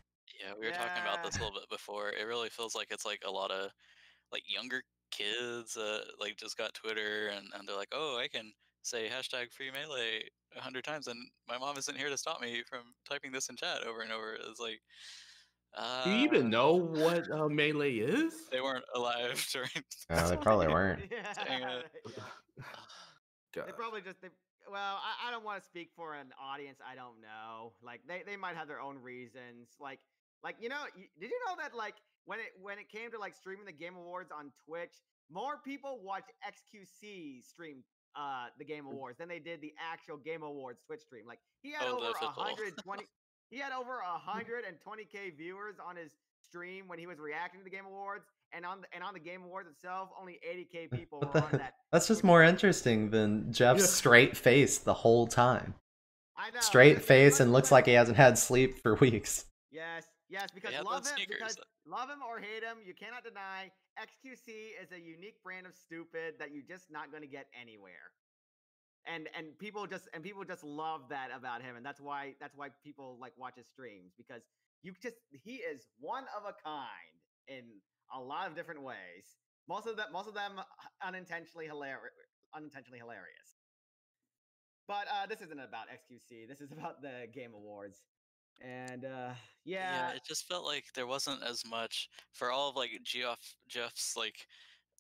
Yeah, we were talking about this a little bit before. It really feels like it's like a lot of like younger kids uh like just got Twitter and, and they're like, Oh, I can say hashtag free melee a hundred times and my mom isn't here to stop me from typing this in chat over and over. It's like uh Do you even know what uh, melee is? they weren't alive during No, they probably weren't. Yeah. Dang it. yeah. They probably just they. Well, I, I don't want to speak for an audience. I don't know. Like they, they might have their own reasons. Like like you know, did you know that like when it when it came to like streaming the Game Awards on Twitch, more people watched XQC stream uh the Game Awards than they did the actual Game Awards Twitch stream. Like he had Oh, over a 120 he had over a 120k viewers on his stream when he was reacting to the Game Awards, and on the, and on the Game Awards itself, only 80k people were on that. That's just more interesting than Geoff's Yeah. straight face the whole time. I know Straight face and looks like he hasn't had sleep for weeks. Yes, yes, because had love him, sneakers. because love him or hate him, you cannot deny XQC is a unique brand of stupid that you're just not going to get anywhere. And and people just and people just love that about him, and that's why that's why people like watch his streams because you just he is one of a kind in a lot of different ways. Most of them, most of them unintentionally hilarious, unintentionally hilarious. But uh, this isn't about XQC. This is about the Game Awards. And uh, yeah, yeah, it just felt like there wasn't as much for all of like Geoff Geoff's like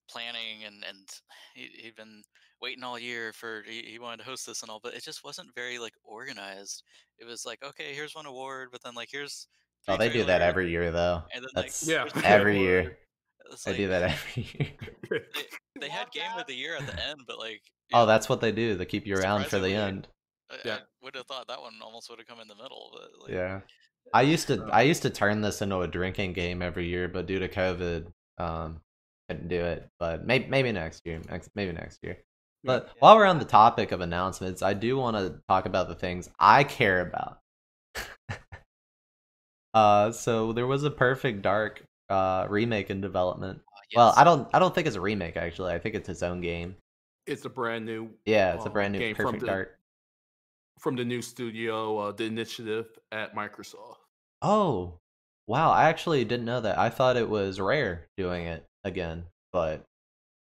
planning and and he, he'd been waiting all year for he, he wanted to host this and all, but it just wasn't very like organized. It was like okay, here's one award, but then like here's oh they do that every year though. and then like That's Yeah. every year. It's They do that every year. They, they had game of the year at the end, but like Oh, know, that's what they do. They keep you around for the end. Yeah. I would have thought that one almost would have come in the middle, but like, Yeah. I used to I used to turn this into a drinking game every year, but due to COVID, um, couldn't do it. But maybe maybe next year. Next maybe next year. But Yeah. while we're on the topic of announcements, I do want to talk about the things I care about. uh, so there was a Perfect Dark uh remake in development. uh, Well. I don't I don't think it's a remake actually. I think it's its own game. It's a brand new Yeah, it's a uh, brand new Perfect the- Dark. From the new studio, uh, the initiative at Microsoft. Oh, wow! I actually didn't know that. I thought it was Rare doing it again, but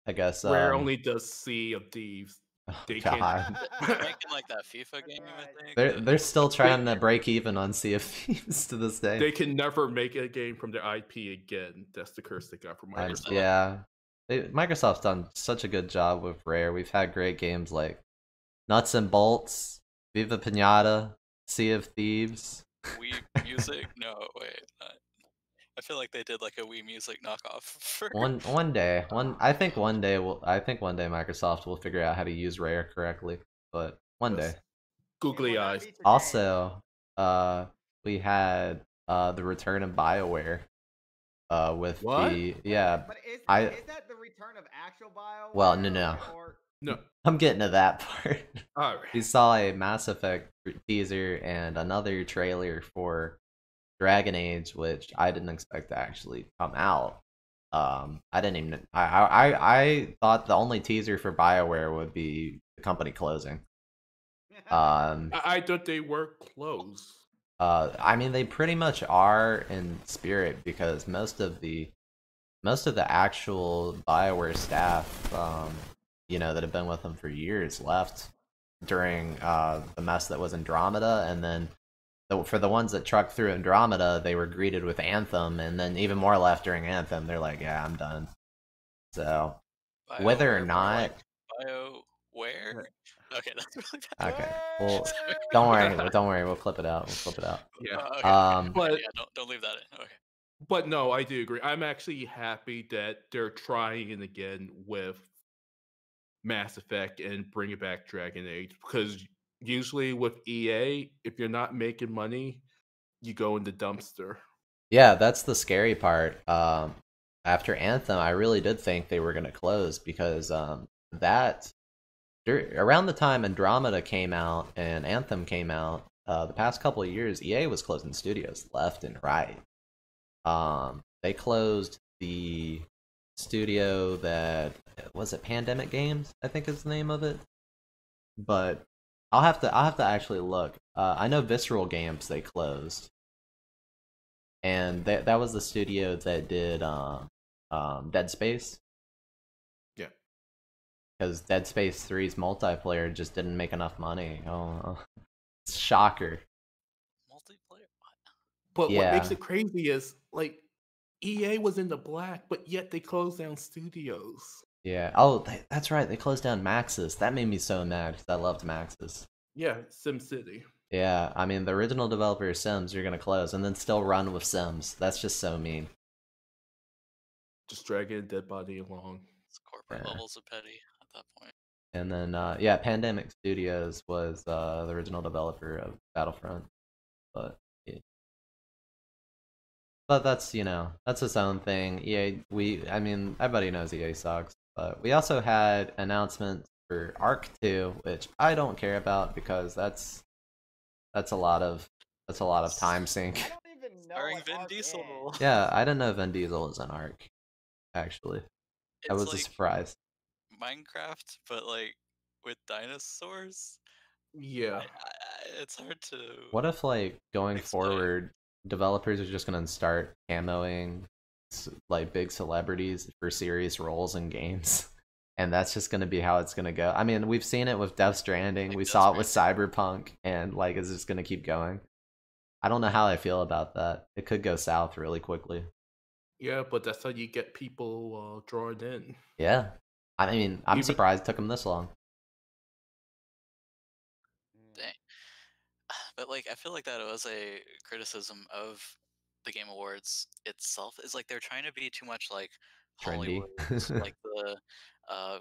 I guess Rare um, only does Sea of Thieves. oh, they can't- God. They're making like that FIFA game. I think. They're they're still trying to break even on Sea of Thieves to this day. They can never make a game from their IP again. That's the curse they got from I- Microsoft. yeah, they, Microsoft's done such a good job with Rare. We've had great games like Nuts and Bolts, Viva Pinata, Sea of Thieves. Wii music? No, wait. Not. I feel like they did like a Wii Music knockoff for One one day, one I think one day will I think one day Microsoft will figure out how to use Rare correctly. But one day. Yes. Googly eyes. Also, uh, we had uh the return of Bioware. Uh, with What? the yeah, But is, I- is that the return of actual Bio? Well, no, no. Or, No. I'm getting to that part. All right. we saw a Mass Effect teaser and another trailer for Dragon Age, which I didn't expect to actually come out. Um, I didn't even. I I I thought the only teaser for Bioware would be the company closing. Um, I, I thought they were closed. uh, I mean, they pretty much are in spirit because most of the most of the actual Bioware staff, um, you know, that have been with them for years, left during uh, the mess that was Andromeda, and then the, for the ones that trucked through Andromeda, they were greeted with Anthem, and then even more left during Anthem. They're like, "Yeah, I'm done." So whether or not- like BioWare. Okay, that's really bad. Okay, well, don't worry, don't worry, we'll clip it out. We'll clip it out. Yeah. Uh, okay, Um, okay, But- yeah, don't don't leave that in. Okay. But no, I do agree. I'm actually happy that they're trying it again with Mass Effect and bring it back Dragon Age because usually with EA, if you're not making money, you go in the dumpster. Yeah, that's the scary part. Um, after Anthem, I really did think they were going to close because um, that around the time Andromeda came out and Anthem came out, uh, the past couple of years, EA was closing studios left and right. Um, they closed the studio that was it Pandemic Games, I think is the name of it. But I'll have to I'll have to actually look. Uh, I know Visceral Games they closed and that that was the studio that did um, um Dead Space. Yeah. Because Dead Space 3's multiplayer just didn't make enough money. Oh, shocker. Multiplayer. But what makes it crazy is like EA was in the black, but yet they closed down studios. Yeah. Oh, th- that's right. They closed down Maxis. That made me so mad because I loved Maxis. Yeah, SimCity. Yeah, I mean the original developer of Sims, you're gonna close and then still run with Sims. That's just so mean. Just dragging a dead body along. It's corporate Yeah. levels of petty at that point. And then uh yeah, Pandemic Studios was uh the original developer of Battlefront. But yeah. But that's you know, that's its own thing. EA we I mean everybody knows EA sucks. But we also had announcements for Ark 2, which I don't care about because that's that's a lot of that's a lot of time sink. I don't even know Starring what Vin Ark Diesel. is. Yeah, I didn't know Vin Diesel is an Arc. Actually. I It's was a surprise. Minecraft, but like with dinosaurs. Yeah. I, I, it's hard to. What if like going Explain. forward, developers are just gonna start camoing like big celebrities for serious roles in games, and that's just gonna be how it's gonna go. I mean, we've seen it with Death Stranding, we Death saw it with Cyberpunk, and like, is just gonna keep going? I don't know how I feel about that. It could go south really quickly. Yeah, but that's how you get people uh, drawn in. Yeah, I mean, I'm Even- surprised it took them this long. Mm. Dang. But like, I feel like that was a criticism of the Game Awards itself. Is like they're trying to be too much like Trendy. Hollywood, like the uh,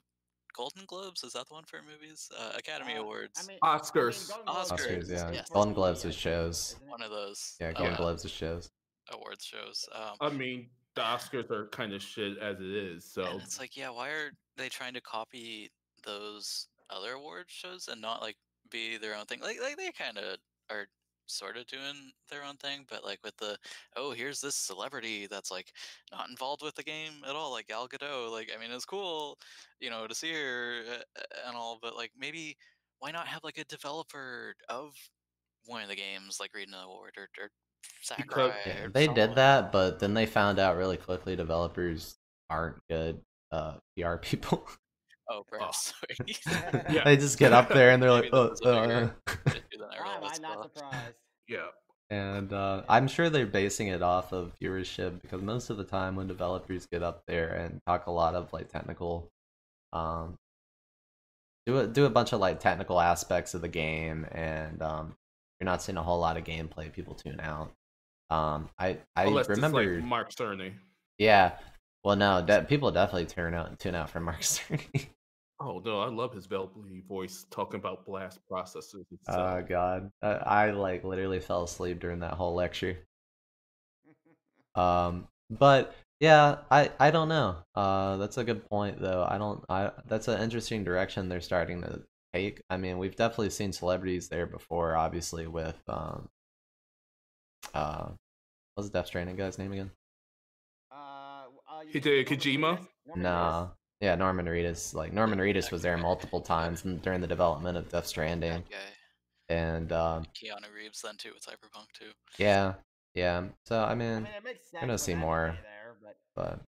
Golden Globes. Is that the one for movies? Uh, Academy Uh, Awards. I mean, Oscars. I mean, Golden Globes Oscars, is yeah. just Golden Globes is shows. one of those. Yeah, uh, Golden Globes is shows. awards shows. Um, I mean, the Oscars are kind of shit as it is. So and it's like, yeah, why are they trying to copy those other award shows and not like be their own thing? Like, like they kind of are sort of doing their own thing, but like with the oh, here's this celebrity that's like not involved with the game at all, like Gal Gadot. Like, I mean, it's cool, you know, to see her uh, and all, but like maybe why not have like a developer of one of the games like reading an award or, or Sakurai? Or they someone. did that, but then they found out really quickly developers aren't good uh, PR people. Oh, perhaps. Yeah. they just get up there and they're like, oh, that was a bigger uh. I Why am I not surprised? yeah, and uh, I'm sure they're basing it off of viewership because most of the time when developers get up there and talk a lot of like technical, um, do a, do a bunch of like technical aspects of the game, and um, you're not seeing a whole lot of gameplay, people tune out. Um, I I Unless remember. it's like Mark Cerny. yeah. Well, no, de- people definitely turn out tune out for Mark Cerny. Oh no, I love his velvety voice talking about blast processes. oh stuff. God, I, I like literally fell asleep during that whole lecture. Um, but yeah, I I don't know. Uh, that's a good point though. I don't. I that's an interesting direction they're starting to take. I mean, we've definitely seen celebrities there before, obviously with um. Uh, what's the Death Stranding guy's name again? uh, uh, Hideo Kojima? Reedus? Nah. Yeah, Norman Reedus. Like Norman Reedus that was there multiple times during the development of Death Stranding, That guy. and um, Keanu Reeves then too with Cyberpunk too. yeah, yeah. So I I mean, mean, it makes sense. gonna see more. there, but but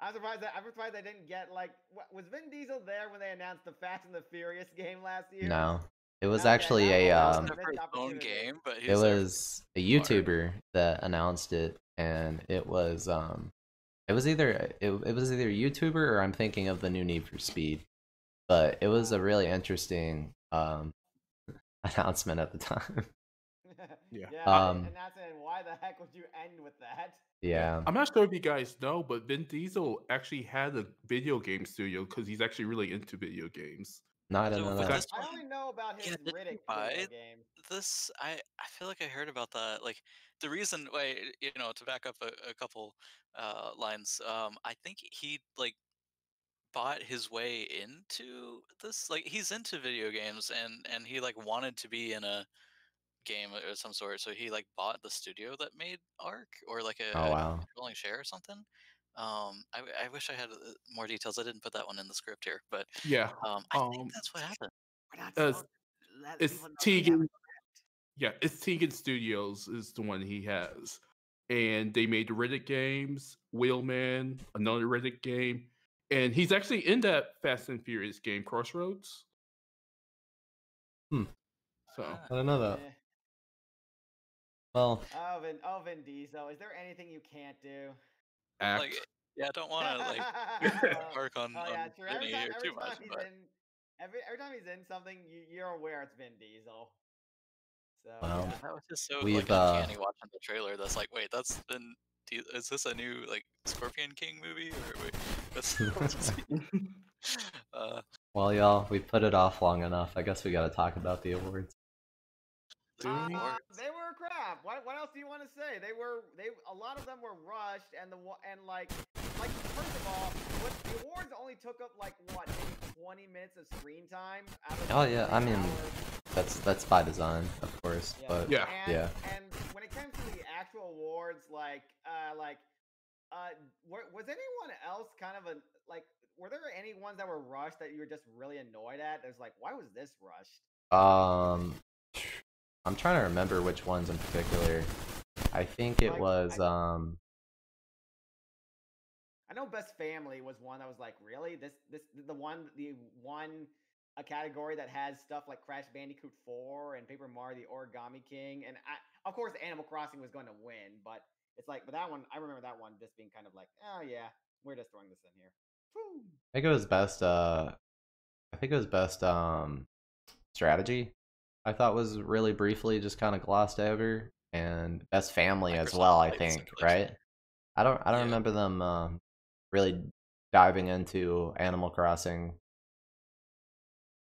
I'm surprised. That, I'm surprised they didn't get like. What, was Vin Diesel there when they announced the Fast and the Furious game last year? no, it was Okay, actually a was- um, was never his missed own game, but it was a. YouTuber that announced it, and it was um, it was either it, it was either a YouTuber or I'm thinking of the new Need for Speed, but it was a really interesting um announcement at the time. Yeah. yeah. Um, and that's it. Why the heck would you end with that? yeah, I'm not sure if you guys know, but Vin Diesel actually had a video game studio because he's actually really into video games. no, I So didn't know with that. this I one- only know about his Yeah, didn't Riddick video it? game. this I I feel like I heard about that. Like the reason why you know to back up a, a couple uh lines. Um, I think he like bought his way into this. Like he's into video games and and he like wanted to be in a game or some sort. So he like bought the studio that made Ark or like a, Oh a wow. controlling share or something. Um, I, I wish I had uh, more details. I didn't put that one in the script here, but Yeah, um, I Um, think that's what happened. We're not Uh, let it's people know we have a Tigon. Yeah, it's Tigon Studios is the one he has, and they made the Riddick games, Wheelman, another Riddick game, and he's actually in that Fast and Furious game, Crossroads. Hmm. So Ah. I don't know that. Eh. Well, Oh, Vin, oh, Vin Diesel. Is there anything you can't do? act. Like, yeah, I don't want to like oh, hark on, oh, yeah, on true. Every time, here every too time much, he's but in, every every time he's in something, you, you're aware it's Vin Diesel. So Wow. yeah. that was just so We've, like uh, watching the trailer. That's like, wait, that's been. Is this a new like Scorpion King movie or wait? That's, that's uh, well, y'all, we put it off long enough. I guess we got to talk about the awards. Do Uh, they were crap. What, what else do you want to say? They were they a lot of them were rushed and the wa- and like like first of all, what the awards only took up like what maybe 20 minutes of screen time. Out of Oh, yeah, I mean, hour- That's that's by design, of course. Yeah. But Yeah. And, yeah. And when it comes to the actual awards, like, uh, like, uh, were, was anyone else kind of a like? Were there any ones that were rushed that you were just really annoyed at? There's like, why was this rushed? um, I'm trying to remember which ones in particular. I think it was I- um. I know Best Family was one that was like, really this this the one the one a category that has stuff like Crash Bandicoot 4 and Paper Mario the Origami King and I, of course Animal Crossing was going to win, but it's like but that one I remember that one just being kind of like, oh yeah, we're just throwing this in here. I think it was best. Uh, I think it was best. Um, strategy. I thought was really briefly just kind of glossed over, and best family as well. I think right. I don't. I don't Yeah. remember them um, really diving into Animal Crossing,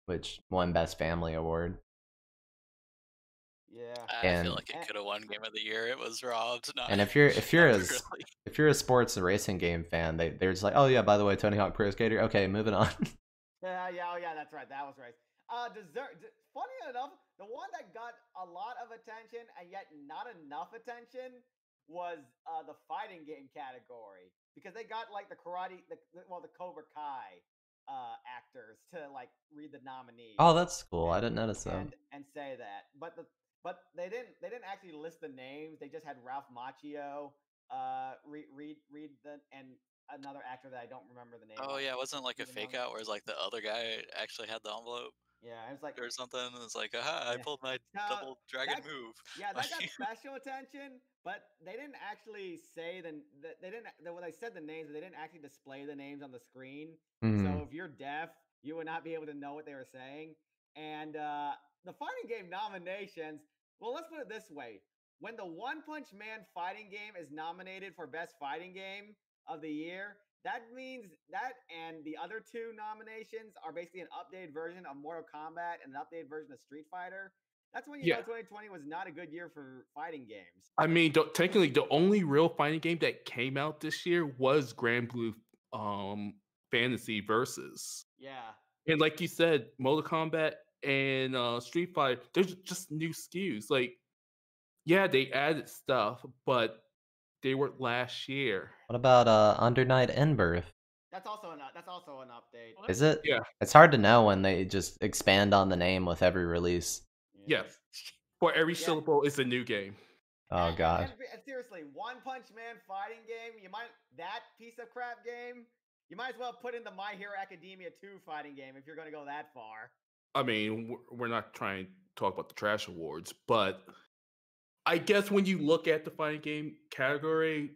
which won best family award. Yeah. I And- feel like it could have won Game of the Year. It was robbed. Not, And if you're if you're not as really. if you're a sports and racing game fan, they they're just like, oh yeah, by the way, Tony Hawk Pro Skater. Okay, moving on. Yeah, yeah, oh yeah, that's right. That was right. Uh, dessert. D- Funny enough, the one that got a lot of attention and yet not enough attention was uh the fighting game category because they got like the karate, the, the well, the Cobra Kai uh actors to like read the nominees. oh, that's cool. I didn't notice that. and and say that, but the but they didn't they didn't actually list the names. They just had Ralph Macchio uh read read read the and another actor that I don't remember the name. Oh of. yeah, it wasn't like a fake out where it's like the other guy actually had the envelope Yeah, it was like or something. And it's like, aha, I pulled my No, double dragon that- move. Yeah, that got special attention, but they didn't actually say the th- they didn't they, well, they said the names, but they didn't actually display the names on the screen. Mhm. So if you're deaf, you would not be able to know what they were saying. And uh, the fighting game nominations, well, let's put it this way: when the One Punch Man fighting game is nominated for best fighting game of the year, that means that and the other two nominations are basically an updated version of Mortal Kombat and an updated version of Street Fighter. That's when you Yeah. know 2020 was not a good year for fighting games. I mean, technically, the only real fighting game that came out this year was Granblue um, Fantasy Versus. Yeah. And like you said, Mortal Kombat and uh, Street Fighter, there's just new SKUs. Like, yeah, they added stuff, but they were last year. What about uh Under Night In-Birth? That's also an that's also an update. Is it? Yeah. It's hard to know when they just expand on the name with every release. Yes. For every Yeah. syllable, it's a new game. Oh And- god. and- and seriously, One Punch Man fighting game. You might that piece of crap game. You might as well put in the My Hero Academia 2 fighting game if you're going to go that far. I mean, we're- we're not trying to talk about the trash awards, but I guess when you look at the fighting game category,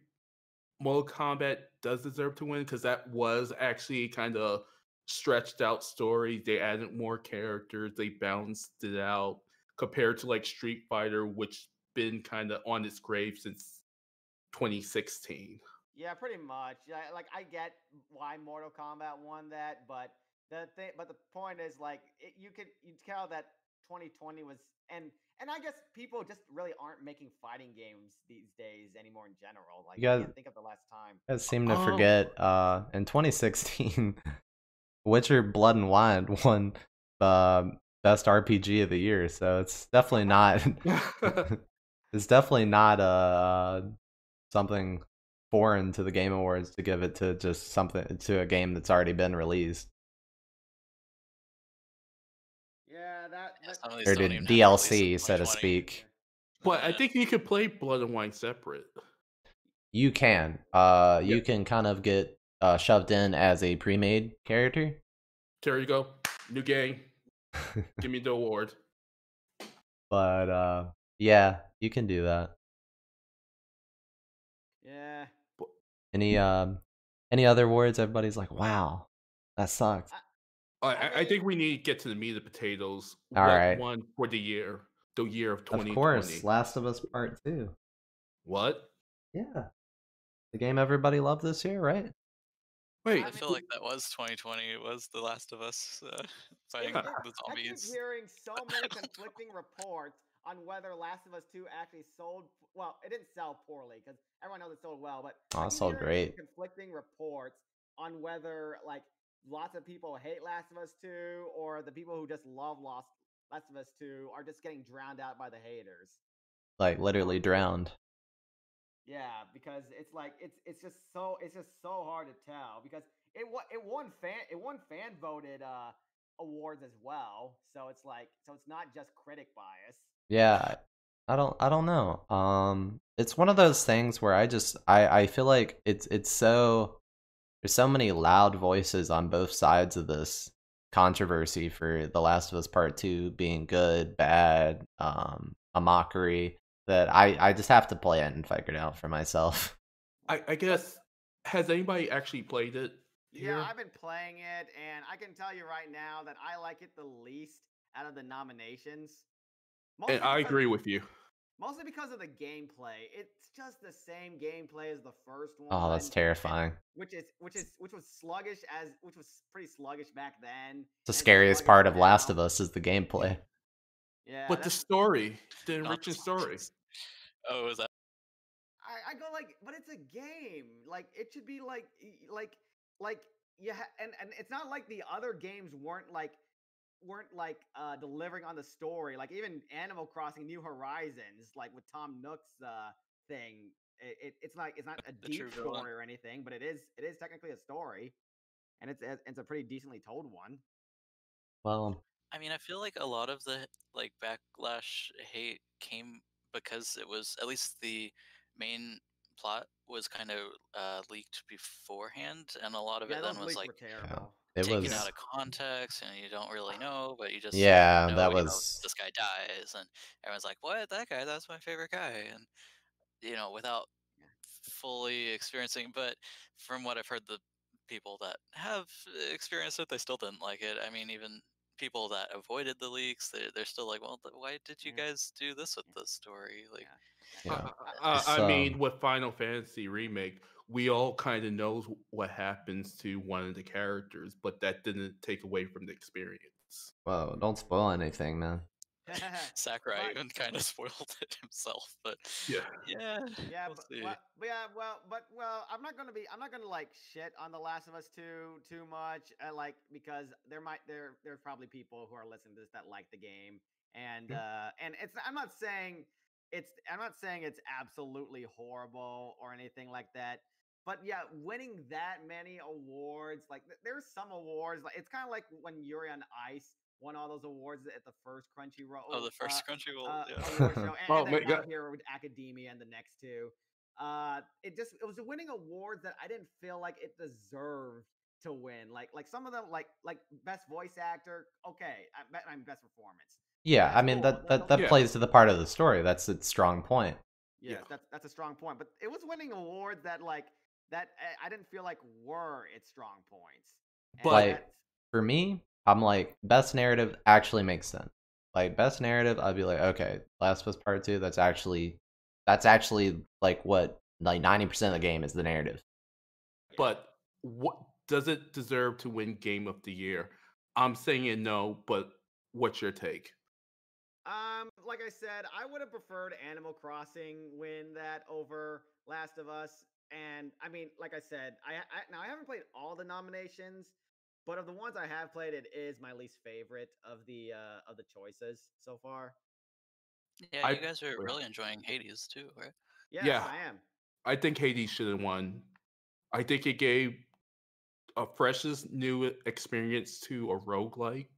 Mortal Kombat does deserve to win because that was actually kind of stretched out story. They added more characters, they balanced it out compared to like Street Fighter, which been kind of on its grave since 2016. Yeah, pretty much. Like I get why Mortal Kombat won that, but the thing, but the point is like it, you could you tell that 2020 was and and I guess people just really aren't making fighting games these days anymore in general. Like You I can't think of the last time. I seem to Oh. forget uh in 2016 Witcher Blood and Wine won uh, best RPG of the year, so it's definitely not it's definitely not uh something foreign to the Game Awards to give it to just something to a game that's already been released. Or did a DLC, so to speak. but I think you could play Blood and Wine separate. You can. Uh you Yep. can kind of get uh shoved in as a pre-made character. There you go. New game. Give me the award. but uh yeah, you can do that. Yeah. Any um any other awards everybody's like, "Wow, that sucks. I, I I, I think we need to get to the meat of the potatoes. All what right. One for the year, the year of Of course, Last of Us Part 2. What? Yeah. The game everybody loved this year, right? Wait, I feel like that was 2020. It was The Last of Us uh, fighting Yeah. the I keep zombies. hearing so many conflicting reports on whether Last of Us 2 actually sold. Well, it didn't sell poorly because everyone knows it sold well, but Oh, I it sold great. Conflicting reports on whether like lots of people hate Last of Us 2 or the people who just love Lost Last of Us 2 are just getting drowned out by the haters. Like literally drowned. Yeah, because it's like it's it's just so it's just so hard to tell because it wa- it won fan it won fan voted uh awards as well. So it's like so it's not just critic bias. Yeah, I don't I don't know. Um it's one of those things where I just I I feel like it's it's so there's so many loud voices on both sides of this controversy for The Last of Us Part 2 being good, bad, um a mockery that I I just have to play it and figure it out for myself. I, I guess has anybody actually played it? Yeah. I've been playing it and I can tell you right now that I like it the least out of the nominations. Mostly and I agree with you. Mostly because of the gameplay. It's just the same gameplay as the first oh, one. Oh, that's terrifying. Which is which is which was sluggish as which was pretty sluggish back then. The scariest part of Last of Us is the gameplay. Yeah, but the story, the Not enriching the story. Oh, is that? I, I go like, but it's a game. Like it should be like like like yeah, and and it's not like the other games weren't like weren't like uh delivering on the story. Like even Animal Crossing New Horizons, like with Tom Nook's uh thing, it, it it's like it's not a deep true villain. story or anything, but it is it is technically a story, and it's it's it's a pretty decently told one. Well, I mean, I feel like a lot of the like backlash hate came because it was at least the main plot was kind of uh, leaked beforehand, and a lot of Yeah, it then was like terrible. It taken was out of context, and you don't really know, but you just Yeah, know, that you know, was- this guy dies, and everyone's like, "What? That guy? That's my favorite guy," and you know, without fully experiencing. But from what I've heard, the people that have experienced it, they still didn't like it. I mean, even people that avoided the leaks, they're, they're still like, well, why did you guys do this with the story? Like, Yeah. Yeah. Uh, I So- mean, with Final Fantasy Remake, we all kind of knows what happens to one of the characters, but that didn't take away from the experience. Whoa, don't spoil anything, man. Sakurai even kind of spoiled it himself, but Yeah. yeah, Yeah, we'll but, well, but yeah, well, but well, I'm not gonna be, I'm not gonna like shit on The Last of Us too too much, uh, like because there might there there's probably people who are listening to this that like the game, and uh, and it's I'm not saying it's I'm not saying it's absolutely horrible or anything like that, but yeah, winning that many awards, like there's some awards, like it's kind of like when Yuri on Ice won all those awards at the first Crunchyroll. oh, the first uh, Crunchyroll, uh, yeah. award show, and, Oh, and my then now God. here with Academia and the next two. Uh, it just it was winning awards that I didn't feel like it deserved to win. Like like some of them like like best voice actor, okay, I bet I'm best performance. Yeah, I mean cool, that that, that Yeah. plays to the part of the story. That's its strong point. Yes, Yeah. that's that's a strong point. But it was winning awards that like that I- I didn't feel like were its strong points. And But- Like- For me, I'm like best narrative actually makes sense. Like best narrative, I'd be like, okay, Last of Us Part Two. That's actually that's actually like what like ninety percent of the game is the narrative. But what does it deserve to win Game of the Year? I'm saying no, but what's your take? Um, like I said, I would have preferred Animal Crossing win that over Last of Us. And I mean, like I said, I, I now I haven't played all the nominations, but of the ones I have played, it is my least favorite of the uh of the choices so far. Yeah, I- you guys are really enjoying Hades too, right? Yes, Yeah. I am. I think Hades should have won. I think it gave a freshest new experience to a roguelike.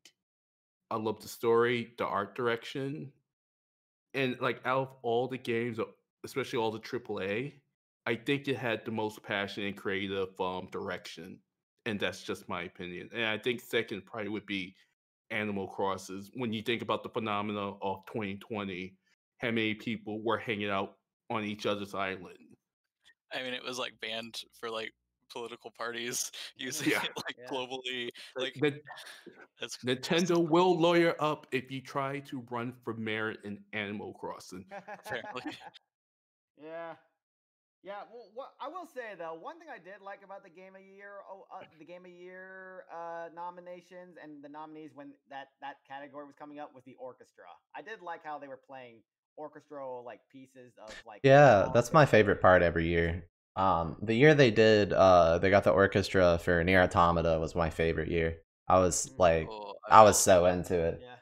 I love the story, the art direction. And like out of all the games, uh, especially all the AAA, I think it had the most passion and creative um, direction. And that's just my opinion. And I think second probably would be Animal Crosses. When you think about the phenomena of 2020, how many people were hanging out on each other's island? I mean, it was like banned for like political parties using Yeah. it like Yeah. globally. Like, Like that's just- Nintendo will lawyer up if you try to run for mayor in Animal Crossing. Apparently. yeah. Yeah, well, what I will say though, one thing I did like about the Game of Year, oh, uh, the Game of Year uh, nominations and the nominees when that that category was coming up was the orchestra. I did like how they were playing orchestral like pieces of like. Yeah, that's my favorite part every year. Um, the year they did, uh, they got the orchestra for NieR Automata was my favorite year. I was Mhm. like, Oh, I was so into it. Yeah.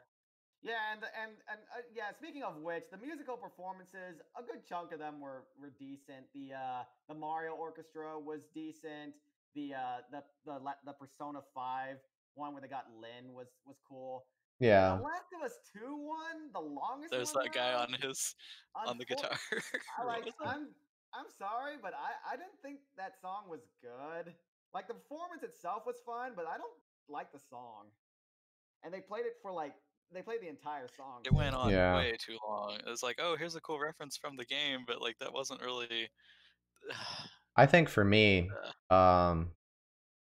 Yeah, and and and uh, yeah. Speaking of which, the musical performances, a good chunk of them were were decent. The uh the Mario Orchestra was decent. The uh the the the Persona Five one where they got Lyn was was cool. Yeah, The Last of Us Two one, the longest. There's one that guy on his on the guitar. I like. I'm I'm sorry, but I I didn't think that song was good. Like the performance itself was fun, but I don't like the song. And they played it for like they played the entire song. It went on Yeah. way too long. It was like, oh, here's a cool reference from the game, but like that wasn't really. I think for me, um,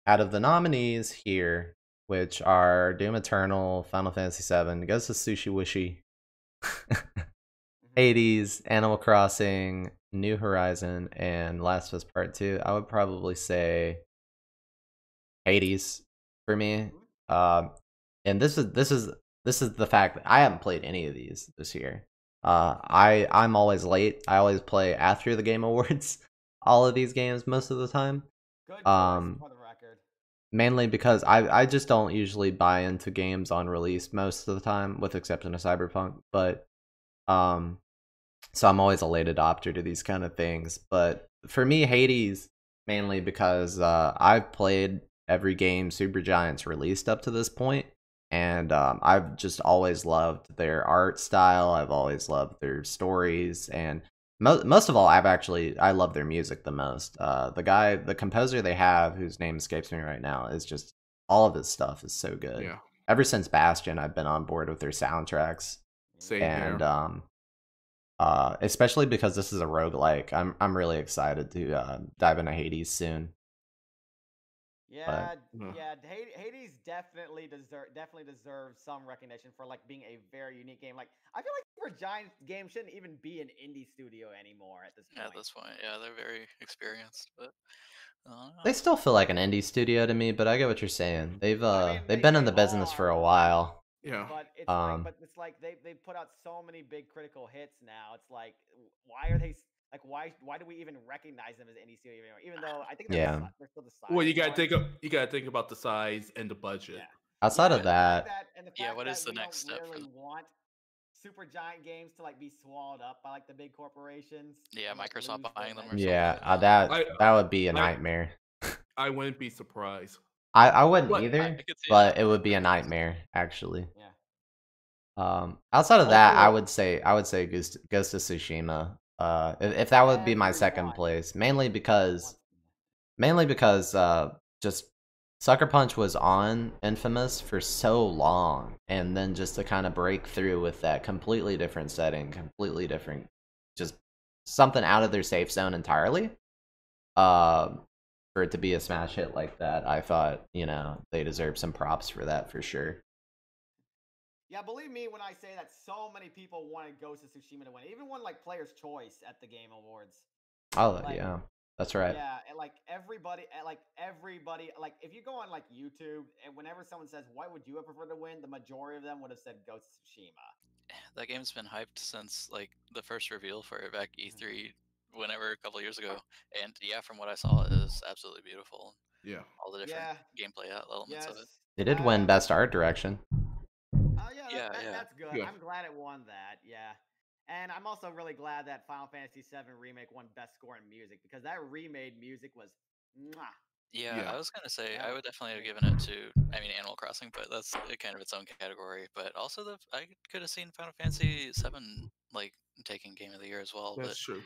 out of the nominees here, which are Doom Eternal, Final Fantasy VII, goes to Sushi Wishy, Mhm. Hades, Animal Crossing, New Horizon, and Last of Us Part Two. I would probably say Hades for me. Um, and this is this is this is the fact that I haven't played any of these this year. Uh, I I'm always late. I always play after the Game Awards. All of these games most of the time, Good Um, for the record. mainly because I I just don't usually buy into games on release most of the time, with exception of Cyberpunk. But um, so I'm always a late adopter to these kind of things. But for me, Hades mainly because uh, I've played every game Supergiant's released up to this point, and um, I've just always loved their art style. I've always loved their stories, and mo- most of all, I've actually I love their music the most. Uh, the guy, the composer they have, whose name escapes me right now, is just all of his stuff is so good. Yeah, Ever since Bastion, I've been on board with their soundtracks same and here. um uh especially because this is a roguelike i'm i'm really excited to uh dive into hades soon Yeah, Mhm. yeah. Hades definitely deserve definitely deserves some recognition for like being a very unique game. Like I feel like for Giant Game shouldn't even be an indie studio anymore at this point. At this point, yeah, they're very experienced, but I. They still feel like an indie studio to me, but I get what you're saying. They've uh mean, they've they- been in the business for a while. Yeah. But it's Um, like, but it's like they they put out so many big critical hits now. It's like, why are they s- like why why do we even recognize them as indie studio anymore? Even though I think they're, Yeah. the, they're still the size. Well, you gotta think of, you gotta think about the size and the budget. Yeah. Outside Yeah, of and that, Yeah, what is what the next don't step for really the- want Supergiant Games to like be swallowed up by like the big corporations. Yeah, Microsoft buying their them or yeah, something. uh, that I- that would be a I- nightmare. I wouldn't be surprised. I I wouldn't But either, I could but it would be a nightmare actually. Yeah. Um, outside of that, I would say I would say Ghost, Ghost of Tsushima. Uh, if, if that would be my second place, mainly because mainly because uh, just Sucker Punch was on Infamous for so long, and then just to kind of break through with that completely different setting, completely different, just something out of their safe zone entirely. Um, for it to be a smash hit like that, I thought you know they deserve some props for that for sure. Yeah, believe me when I say that so many people wanted Ghost of Tsushima to win. It even won like Player's Choice at the Game Awards. Oh Like, yeah, that's right. Yeah, and like everybody, like everybody, like if you go on like YouTube and whenever someone says, "What would you have preferred to win?" the majority of them would have said Ghost of Tsushima. that game's been hyped since like the first reveal for it back Mm-hmm. E3, whenever a couple years ago. And yeah, from what I saw, it is absolutely beautiful. Yeah. All the different Yeah. gameplay elements Yes. of it. They did win Uh, Best Art Direction. Yeah, that, Yeah, that's good. Yeah. I'm glad it won that. Yeah. And I'm also really glad that Final Fantasy VII Remake won Best Score in Music because that remade music was mwah. Yeah, Yeah. I was gonna say I would definitely have given it to. I mean, Animal Crossing, but that's uh, kind of its own category. But also, the I could have seen Final Fantasy VII like taking Game of the Year as well. That's but true.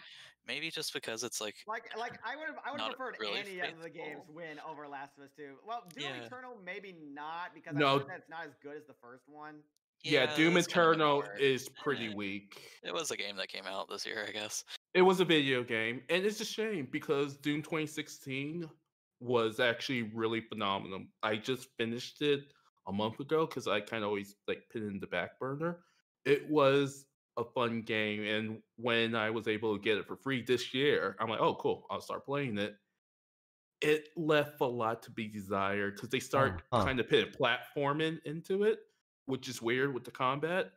maybe just because it's like Like, like I would have, I would have preferred really any of the games win over Last of Us Two. Well, Doom Yeah. Eternal maybe not because No. I heard that it's not as good as the first one. Yeah, Doom kind of Eternal is pretty weak. It was a game that came out this year, I guess. It was a video game, and it's a shame because Doom 2016 was actually really phenomenal. I just finished it a month ago because I kind of always like put it in the back burner. It was a fun game, and when I was able to get it for free this year, I'm like, oh, cool, I'll start playing it. It left a lot to be desired because they start oh, huh. kind of putting platforming into it, which is weird with the combat.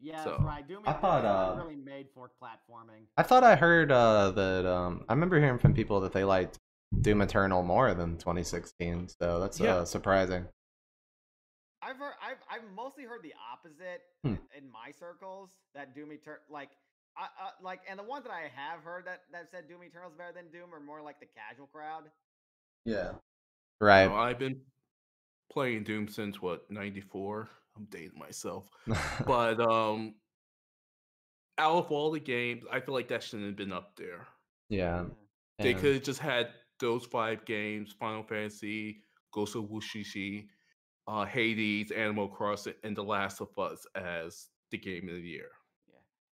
Yeah, So, that's right. Doom I thought, is uh, really made for platforming. I thought I heard uh, that um, I remember hearing from people that they liked Doom Eternal more than 2016, so that's Yeah. uh, surprising. I've heard, I've, I've mostly heard the opposite Hmm. in my circles. That Doom Eternal, like, I, uh, like, and the ones that I have heard that that said Doom Eternal is better than Doom are more like the casual crowd. Yeah. You Right. know, I've been playing Doom since what 94. I'm dating myself. but um out of all the games i feel like that shouldn't have been up there yeah. they could have just had those five games final fantasy ghost of wushishi uh hades animal crossing and the last of us as the game of the year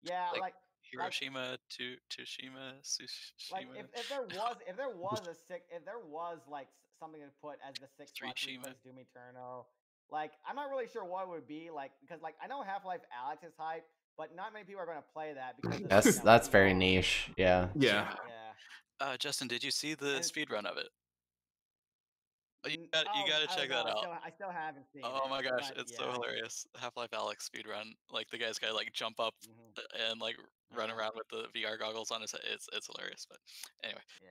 Yeah, Like, like, Hiroshima to Tsushima, Tsushima. like if, if there was if there was a sick if there was like s- something to put as the sixth spot to Tsushima. replace Doom Eternal, like I'm not really sure what it would be like because like I know Half Life Alex is hype, but not many people are going to play that because of, That's you know, that's very niche. Yeah. yeah Yeah. Uh, Justin, did you see the it's- speed run of it? Oh, You N- got you oh, got to oh, check no, that I out. Still, I still haven't seen Oh it. my gosh, but it's so hilarious. Half-Life Alyx speed run. Like the guy's got to like jump up Mhm, and like run around with the VR goggles on his head. It's it's hilarious. But anyway, Yeah.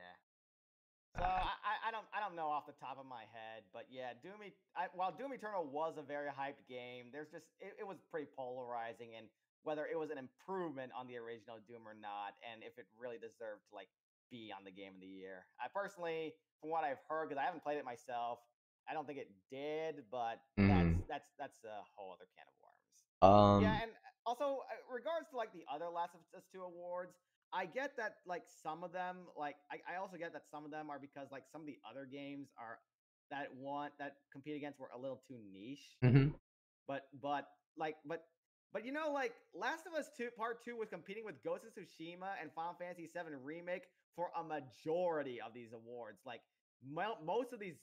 So I, I- I don't I don't know off the top of my head, but yeah, Doom. E- I, while Doom Eternal was a very hyped game, there's just it, it was pretty polarizing, and whether it was an improvement on the original Doom or not, and if it really deserved to like be on the game of the year. I personally, from what I've heard, because I haven't played it myself, I don't think it did, but Mhm. that's that's that's a whole other can of worms. Um. Yeah, and also uh, regards to like the other Last of Us Two awards, I get that like some of them, like I, I also get that some of them are because like some of the other games are that want that compete against were a little too niche. mhm. But but like but but you know like Last of Us Two Part Two was competing with Ghost of Tsushima and Final Fantasy VII Remake for a majority of these awards. Like mo- most of these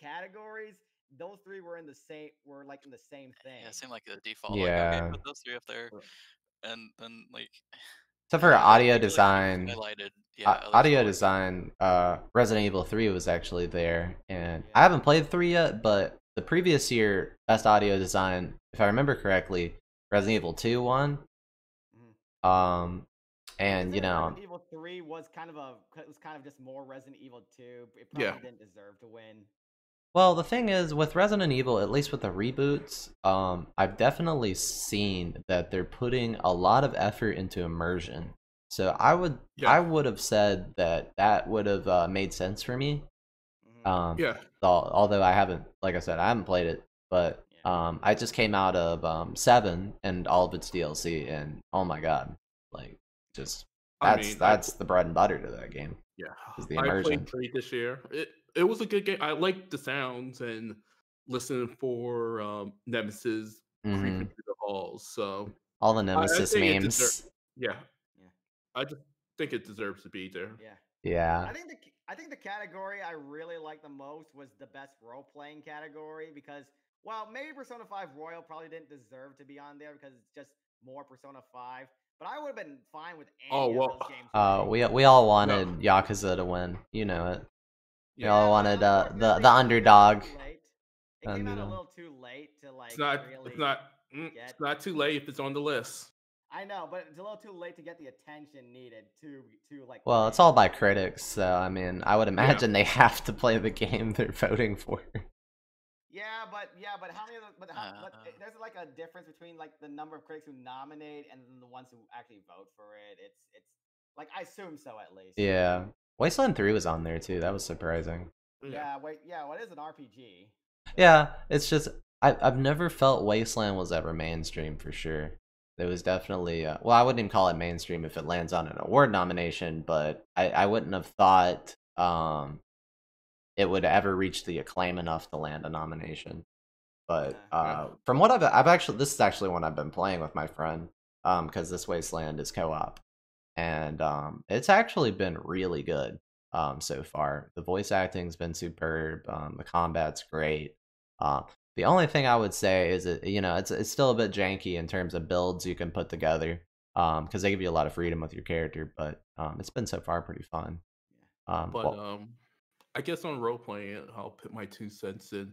categories, those three were in the same were like in the same thing. Yeah, it seemed like the default. Like, Yeah. okay, put those three up there, and then like Except for audio design, highlighted. Yeah, au- audio one. design, uh, Resident Evil 3 was actually there, and I haven't played 3 yet, but the previous year, best audio design, if I remember correctly, Resident Evil 2 won. Mhm. Um, and you know, Resident Evil Three was kind of a it was kind of just more Resident Evil Two. It probably Yeah. didn't deserve to win. Well, the thing is with Resident Evil, at least with the reboots, um, I've definitely seen that they're putting a lot of effort into immersion. So I would, Yeah. I would have said that that would have uh, made sense for me. Mhm. Um, Yeah. al- although I haven't, like I said, I haven't played it, but um, I just came out of um seven and all of its DLC, and oh my god, like just I that's I- that's the bread and butter to that game. Yeah, is the I played three this year. It it was a good game. I liked the sounds and listening for um, Nemesis Mhm. creeping through the halls. So All the Nemesis think it memes. deser- yeah, Yeah. I just think it deserves to be there. Yeah. Yeah, I think the I think the category I really liked the most was the best role playing category because well maybe Persona 5 Royal probably didn't deserve to be on there because it's just more Persona 5. But I would have been fine with any Oh, of well, those games. uh, we we all wanted Yakuza to win. You know it. We Yeah. all wanted uh, the the it came out underdog. too late. It came out a little too late to like It's not. really. It's not. mm, get- It's not too late if it's on the list. I know, but it's a little too late to get the attention needed to to like. Well, it's all by critics, so I mean, I would imagine they have to play the game they're voting for. Yeah, but yeah, but how many? Of the, but, how, but Uh. it- there's like a difference between like the number of critics who nominate and the ones who actually vote for it. It's it's like I assume so at least. Yeah, Wasteland Three was on there too. That was surprising. Yeah. Wait. Yeah. What is an RPG? Yeah, it's just I I've never felt Wasteland was ever mainstream for sure. There was definitely uh, well, I wouldn't even call it mainstream if it lands on an award nomination, but I I wouldn't have thought um it would ever reach the acclaim enough to land a nomination. But uh, from what I've I've actually this is actually one I've been playing with my friend um because this Wasteland is co-op, and um it's actually been really good um so far. The voice acting's been superb. Um, the combat's great. Um, the only thing I would say is that you know it's it's still a bit janky in terms of builds you can put together. Um, because they give you a lot of freedom with your character, but um, it's been so far pretty fun. Um, But well- um, I guess on role playing, I'll put my two cents in.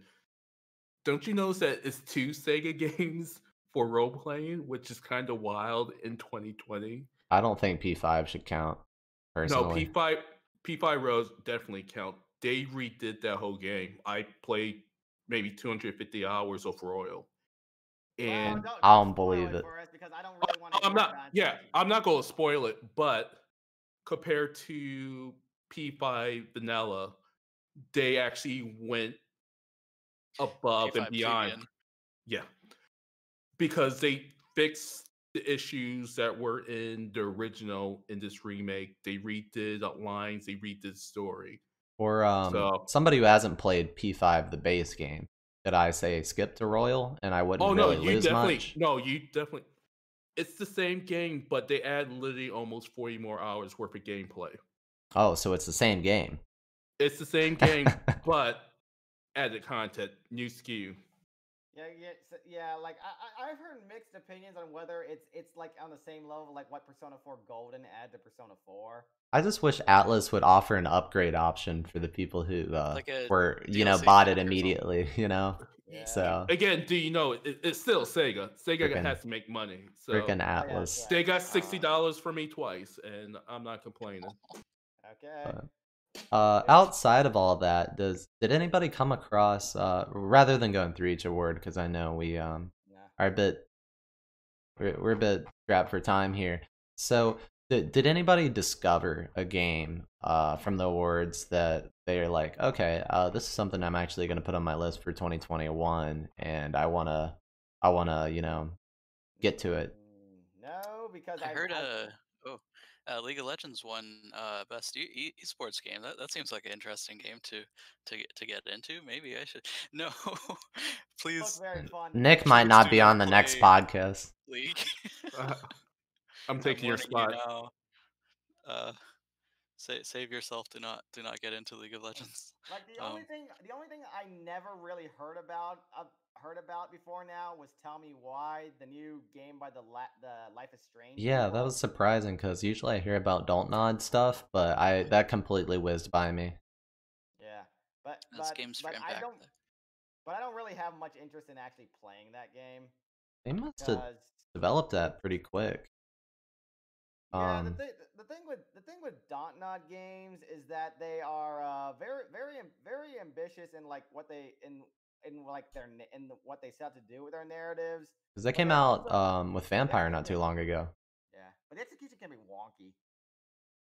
Don't you notice that it's two Sega games for role playing, which is kind of wild in 2020? I don't think P5 should count personally. No, P5 P5 rows definitely count. They redid that whole game. I played maybe 250 hours of Royal. Well, And don't- I don't don't believe it. for because I don't oh, really want to. I'm not yeah, I'm not going to spoil it, but compared to P5 Vanilla, they actually went above and P5 beyond. plebeian. Yeah. Because they fixed the issues that were in the original in this remake. They redid the lines, they redid the story. For um, So- somebody who hasn't played P5, the base game, could I say skip to Royal and I wouldn't Oh no, really you lose definitely much? no, you definitely it's the same game, but they add literally almost 40 more hours worth of gameplay. Oh, so it's the same game. It's the same game, but added content, new SKU. Yeah, yeah, so, yeah. Like I, I, I've heard mixed opinions on whether it's it's like on the same level like what Persona 4 Golden add to Persona 4. I just wish Atlus would offer an upgrade option for the people who uh, Like a were, you know, bought it pack or something. immediately. You know, Yeah. so Again, do you know it, it's still Sega? Sega Frickin- has to make money, so freaking Atlus. yeah. they got sixty dollars for me twice, and I'm not complaining. Okay. But- Uh, outside of all that, does did anybody come across uh, rather than going through each award because I know we um yeah. are a bit we're, we're a bit strapped for time here. So did, did anybody discover a game uh from the awards that they're like, okay, uh this is something I'm actually gonna put on my list for 2021 and I wanna I wanna, you know, get to it. Mm, No, because I I've- heard I've- uh oh uh, League of Legends won uh, best e- e- esports game. That that seems like an interesting game to to get to get into. Maybe I should. No, please. Nick might not be on the next podcast. League. Uh, I'm taking your warning you spot. Now. Sa- save yourself. Do not do not get into League of Legends. Like the only Um, thing, the only thing I never really heard about, uh, heard about before now was "Tell Me Why," the new game by the La- the Life is Strange. Yeah, that was surprising because usually I hear about Dontnod stuff, but I that completely whizzed by me. Yeah, but That's but, games for but I don't, though. but I don't really have much interest in actually playing that game They must have developed that pretty quick. Yeah, the Um, thing the thing with the thing with Dontnod games is that they are uh, very very very ambitious in like what they in in like their in the, what they set out to do with their narratives. because they came out also- um with Vampire not too long ago. Yeah, but the execution can be wonky.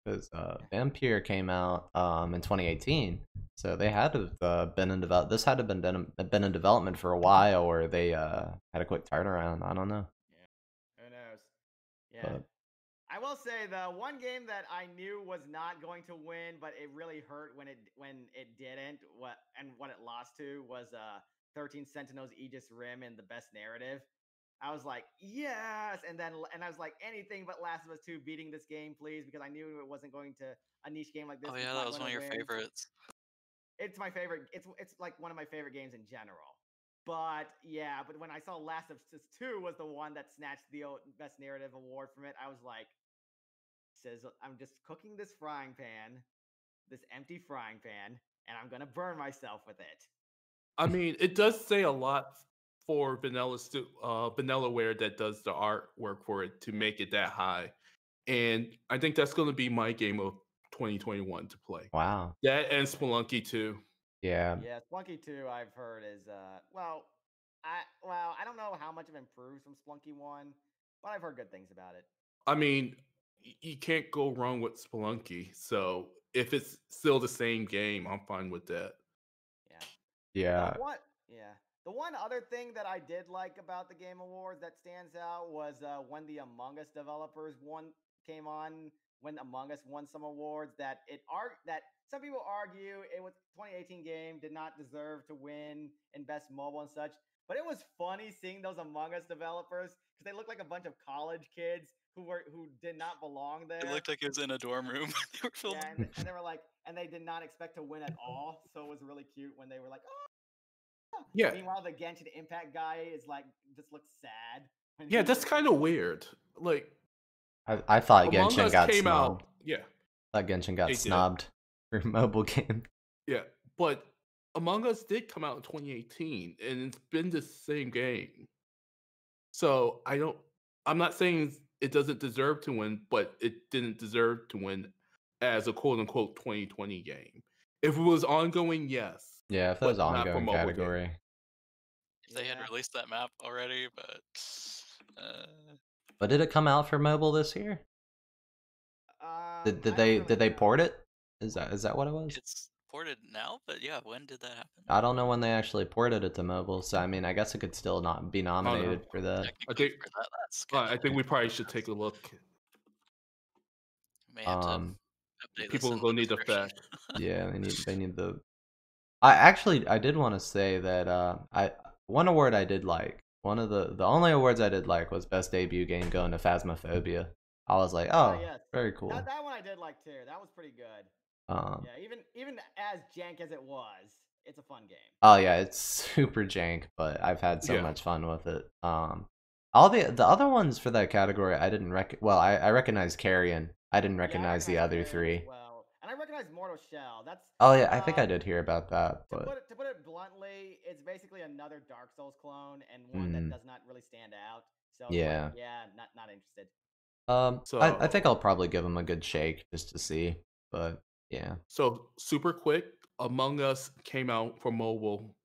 Because uh, Vampire came out um in 2018, so they had to uh, been in develop. This had to have been been, been in development for a while, or they uh had a quick turnaround. I don't know. Yeah, Who knows? Yeah. But- I will say the one game that I knew was not going to win, but it really hurt when it when it didn't. What and what it lost to was uh 13 Sentinels Aegis Rim in the best narrative. I was like, yes, and then and I was like, anything but Last of Us 2 beating this game, please, because I knew it wasn't going to a niche game like this. Oh yeah, that was one of your win. favorites. It's my favorite. It's it's like one of my favorite games in general. But yeah, but when I saw Last of Us 2 was the one that snatched the best narrative award from it, I was like, says I'm just cooking this frying pan, this empty frying pan, and I'm gonna burn myself with it. I mean, it does say a lot for Vanilla stu- uh Vanillaware that does the artwork for it to make it that high. And I think that's going to be my game of 2021 to play. Wow. That and Spelunky too. Yeah. Yeah, Spelunky 2 I've heard is uh well, I well, I don't know how much it improves from Spelunky 1, but I've heard good things about it. I mean, y- you can't go wrong with Spelunky. So if it's still the same game, I'm fine with that. Yeah. Yeah. The one, yeah. The one other thing that I did like about the Game Awards that stands out was uh, when the Among Us developers won came on when Among Us won some awards that it ar- that some people argue it was 2018 game did not deserve to win in best mobile and such. But it was funny seeing those Among Us developers because they looked like a bunch of college kids who were who did not belong there. It looked like it was in a dorm room. they were filming. Yeah, and, and they were like, and they did not expect to win at all. So it was really cute when they were like, oh. Yeah. Meanwhile, the Genshin Impact guy is like, just looks sad. Yeah, that's kind of weird. Like I, I thought Among Genshin Us got came snubbed. out. Yeah. I thought Genshin got They did. snubbed for mobile game. Yeah, but Among Us did come out in 2018, and it's been the same game. So I don't. I'm not saying it doesn't deserve to win, but it didn't deserve to win as a quote unquote 2020 game. If it was ongoing, yes. Yeah, if that was ongoing mobile game. category. They had released that map already, but uh, But did it come out for mobile this year? Um, Did, did they did they port it? Is that is that what it was? it's ported now. But yeah, when did that happen? I don't know when they actually ported it to mobile, so I mean, I guess it could still not be nominated for that. Technically think- for that, that's Uh, I think we probably should take a look. May have Um, update People in will need the description. Oh, yeah, they need they need the. I actually I did want to say that uh I one award I did like one of the the only awards I did like was best debut game going to Phasmophobia. I was like, Oh, oh, yes. very cool. That, that one I did like too. That was pretty good. Um, Yeah, even even as jank as it was, it's a fun game. Oh yeah, it's super jank, but I've had so Yeah. much fun with it. Um, all the the other ones for that category I didn't rec. Well, I I recognize Carrion. I didn't Yeah, I recognize the other three. Well, and I recognize Mortal Shell. That's Oh yeah, I think I uh, did hear about that, To but put, it, to put it bluntly, it's basically another Dark Souls clone and one Mm. that does not really stand out. So it's like, Yeah. yeah, not not interested. um, I I think I'll probably give them a good shake just to see. But yeah, So super quick, Among Us came out for mobile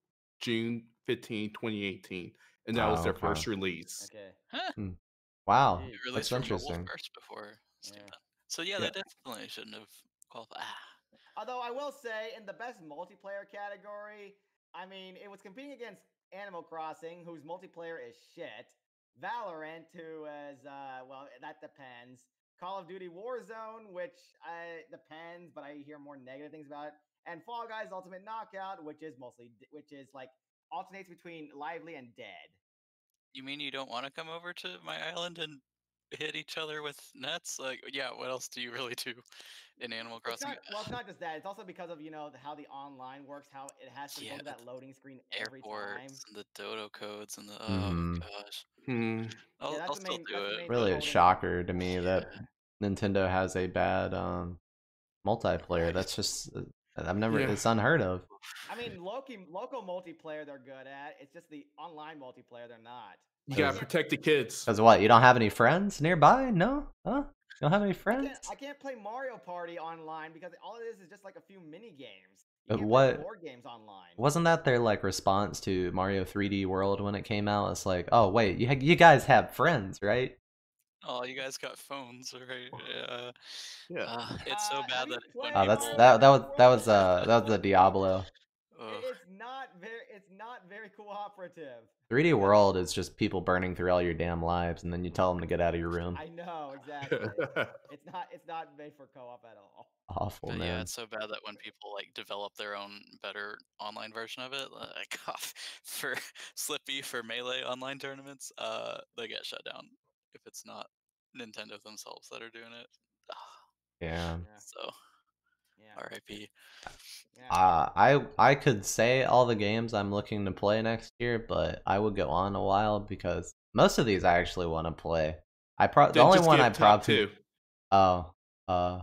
June 15, 2018, and that was Oh, their okay. first release. Okay. wow, Jeez. It that's released interesting. first before Yeah. So yeah, Yeah. they definitely shouldn't have qualified. Ah, Although I will say, in the best multiplayer category, I mean, it was competing against Animal Crossing, whose multiplayer is shit. Valorant, who is uh, well, that depends. Call of Duty Warzone, which uh, depends, but I hear more negative things about it. And Fall Guys Ultimate Knockout, which is mostly, which is like alternates between lively and dead. you mean you don't want to come over to my island and hit each other with nets. Like, yeah, what else do you really do in Animal It's Crossing? not, well, it's not just that. It's also because of you know how the online works. How it has to Yeah, go to that loading screen every time. And the dodo codes, and the oh Mhm. gosh, Hmm. I'll, that's I'll still main- do it. Really a shocker to me that Nintendo has a bad um multiplayer. That's just uh, I've never Yeah. it's unheard of. I mean, Loki, local multiplayer they're good at. It's just the online multiplayer they're not. You gotta protect the kids. Cause what? You don't have any friends nearby? No? Huh? You don't have any I friends? can't, I can't play Mario Party online because all it is is just like a few mini games. But You can't what- play board games online? Wasn't that their like response to Mario 3D World when it came out? It's like, oh wait, you ha- you guys have friends, right? Oh, you guys got phones, right? Yeah. Yeah. Uh, it's so Uh, bad have that Oh, that's that that was that was uh that was the Diablo. Ugh. It- It's not very. It's not very cooperative. 3D World is just people burning through all your damn lives, and then you tell them to get out of your room. I know exactly. it's not. It's not made for co-op at all. Awful, But man. yeah, it's so bad that when people like develop their own better online version of it, like for Slippi for melee online tournaments, uh, they get shut down if it's not Nintendo themselves that are doing it. yeah. Yeah. So Yeah. R.I.P. yeah. Uh, I I could say all the games I'm looking to play next year, but I would go on a while because most of these I actually want to play. I pro the only one I probably oh uh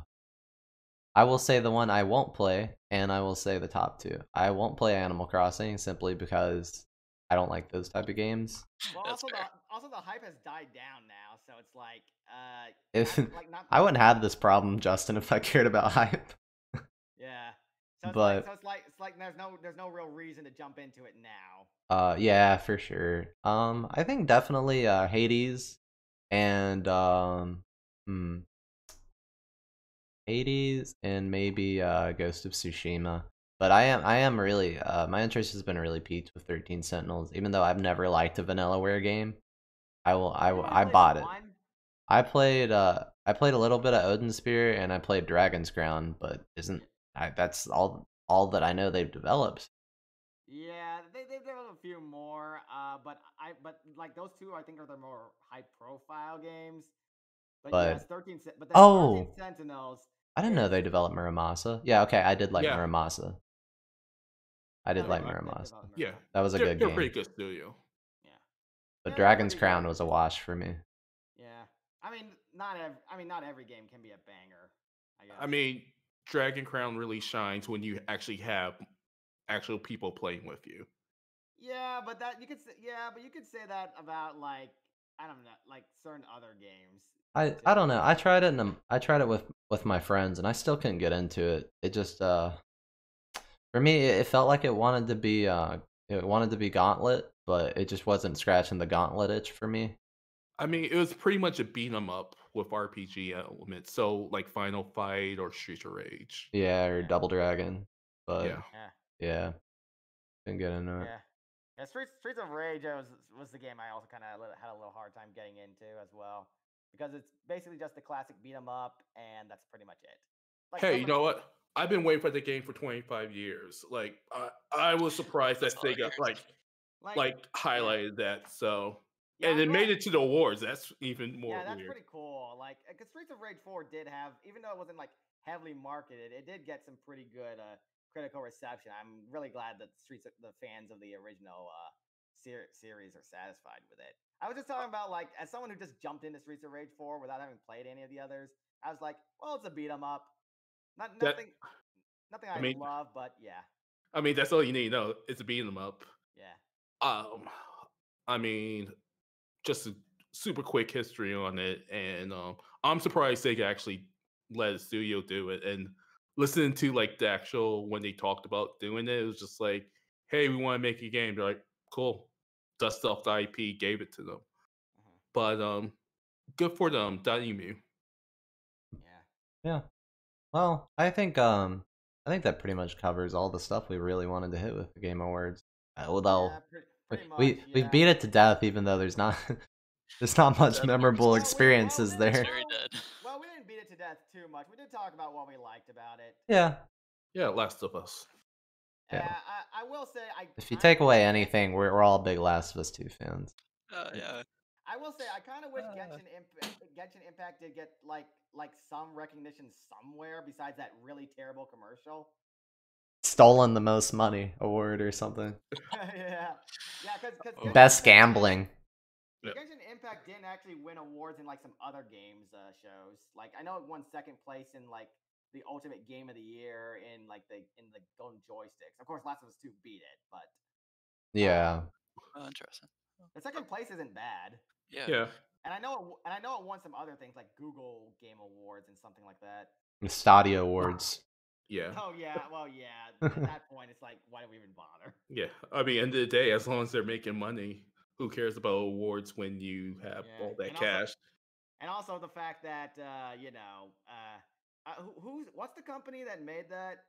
I will say the one I won't play, and I will say the top two. I won't play Animal Crossing simply because I don't like those type of games. Well, also the also the hype has died down now, so it's like uh. If not- like not. I wouldn't have this problem, Justin, if I cared about hype. Yeah. So it's but- like, so it's like it's like there's no there's no real reason to jump into it now. Uh, yeah, for sure. Um, I think definitely uh Hades and um, hmm, Hades and maybe uh Ghost of Tsushima. But I am I am really uh my interest has been really peaked with Thirteen Sentinels, even though I've never liked a Vanillaware game. I will I will- I bought it. one? I played uh I played a little bit of Odin Sphere and I played Dragon's Crown, but isn't I that's all all that I know they've developed. Yeah, they they developed a few more, uh, but I but like those two I think are the more high profile games. But, But- yes, thirteen. But the Oh! thirteen Sentinels. I didn't know they developed Muramasa. Yeah, okay, I did like Yeah. Muramasa. I did Yeah, like they Muramasa. Yeah. That was a they're, good they're game. pretty good studio. Yeah, But they're Dragon's Crown good. was a wash for me. yeah. I mean, not every. I mean, not every game can be a banger. I guess. I mean, Dragon Crown really shines when you actually have actual people playing with you. Yeah, but that you could say, yeah, but you could say that about like I don't know, like certain other games. I I don't know. I tried it and I tried it with with my friends and I still couldn't get into it. It just uh for me it, it felt like it wanted to be uh it wanted to be Gauntlet, but it just wasn't scratching the Gauntlet itch for me. I mean, it was pretty much a beat 'em up with RPG elements. So like Final Fight or Streets of Rage. Yeah, or Yeah. Double Dragon. But yeah. Yeah, yeah. Didn't get into it. yeah, yeah. Streets Streets of Rage was was the game I also kind of had a little hard time getting into as well because it's basically just the classic beat 'em up, and that's pretty much it. Like, Hey, some you know what? I've been waiting for the game for 25 years. Like I, I was surprised that That's all Sega like like, like highlighted that. So yeah, and it made it to the awards. That's even more yeah, that's weird. pretty cool. Like, because Streets of Rage 4 did have, even though it wasn't like heavily marketed, it did get some pretty good uh, critical reception. I'm really glad that Streets, the fans of the original uh, ser- series are satisfied with it. I was just talking about like, as someone who just jumped into Streets of Rage 4 without having played any of the others, I was like, well, it's a beat 'em up. Not That- nothing, nothing I, I mean- love, but yeah, I mean, that's all you need to know. It's a beat 'em up. yeah. Um, I mean, just a super quick history on it, and um, I'm surprised they actually let a studio do it. And listening to like the actual when they talked about doing it, it was just like, "Hey, we want to make a game." They're like, "Cool." Dust off the IP, gave it to them. mhm, But um, good for them, Dotemu. Yeah. Yeah. Well, I think um I think that pretty much covers all the stuff we really wanted to hit with the Game Awards. Uh, although yeah, pre- we pretty we, much, we yeah. beat it to death, even though there's not there's not much Death memorable Well, we- experiences well, there. Well, we didn't beat it to death too much. We did talk about what we liked about it. Yeah. Yeah, Last of Us. Yeah. Uh, I, I will say, I If you I'm take away anything, we're we're all big Last of Us 2 fans. Uh, yeah. I will say I kind of wish Uh. Genshin Impact, Genshin Impact did get like like some recognition somewhere besides that really terrible commercial. Stolen the most money award or something. yeah, yeah, because Best gambling. Yeah. Genshin Impact didn't actually win awards in like some other games uh, shows. Like I know it won second place in like the Ultimate Game of the Year in like the in the Golden Joysticks. Of course, Last of Us Two beat it, but Yeah. Oh, interesting. the second place isn't bad. Yeah. Yeah. And I know, it, w- and I know it won some other things like Google Game Awards and something like that. The Stadia Awards. Yeah. Oh yeah, well yeah. At that point, it's like, why do we even bother? Yeah. I mean, end of the day, as long as they're making money, who cares about awards when you have Yeah, all that and also- cash? And also the fact that uh, you know, uh, uh, who, who's what's the company that made that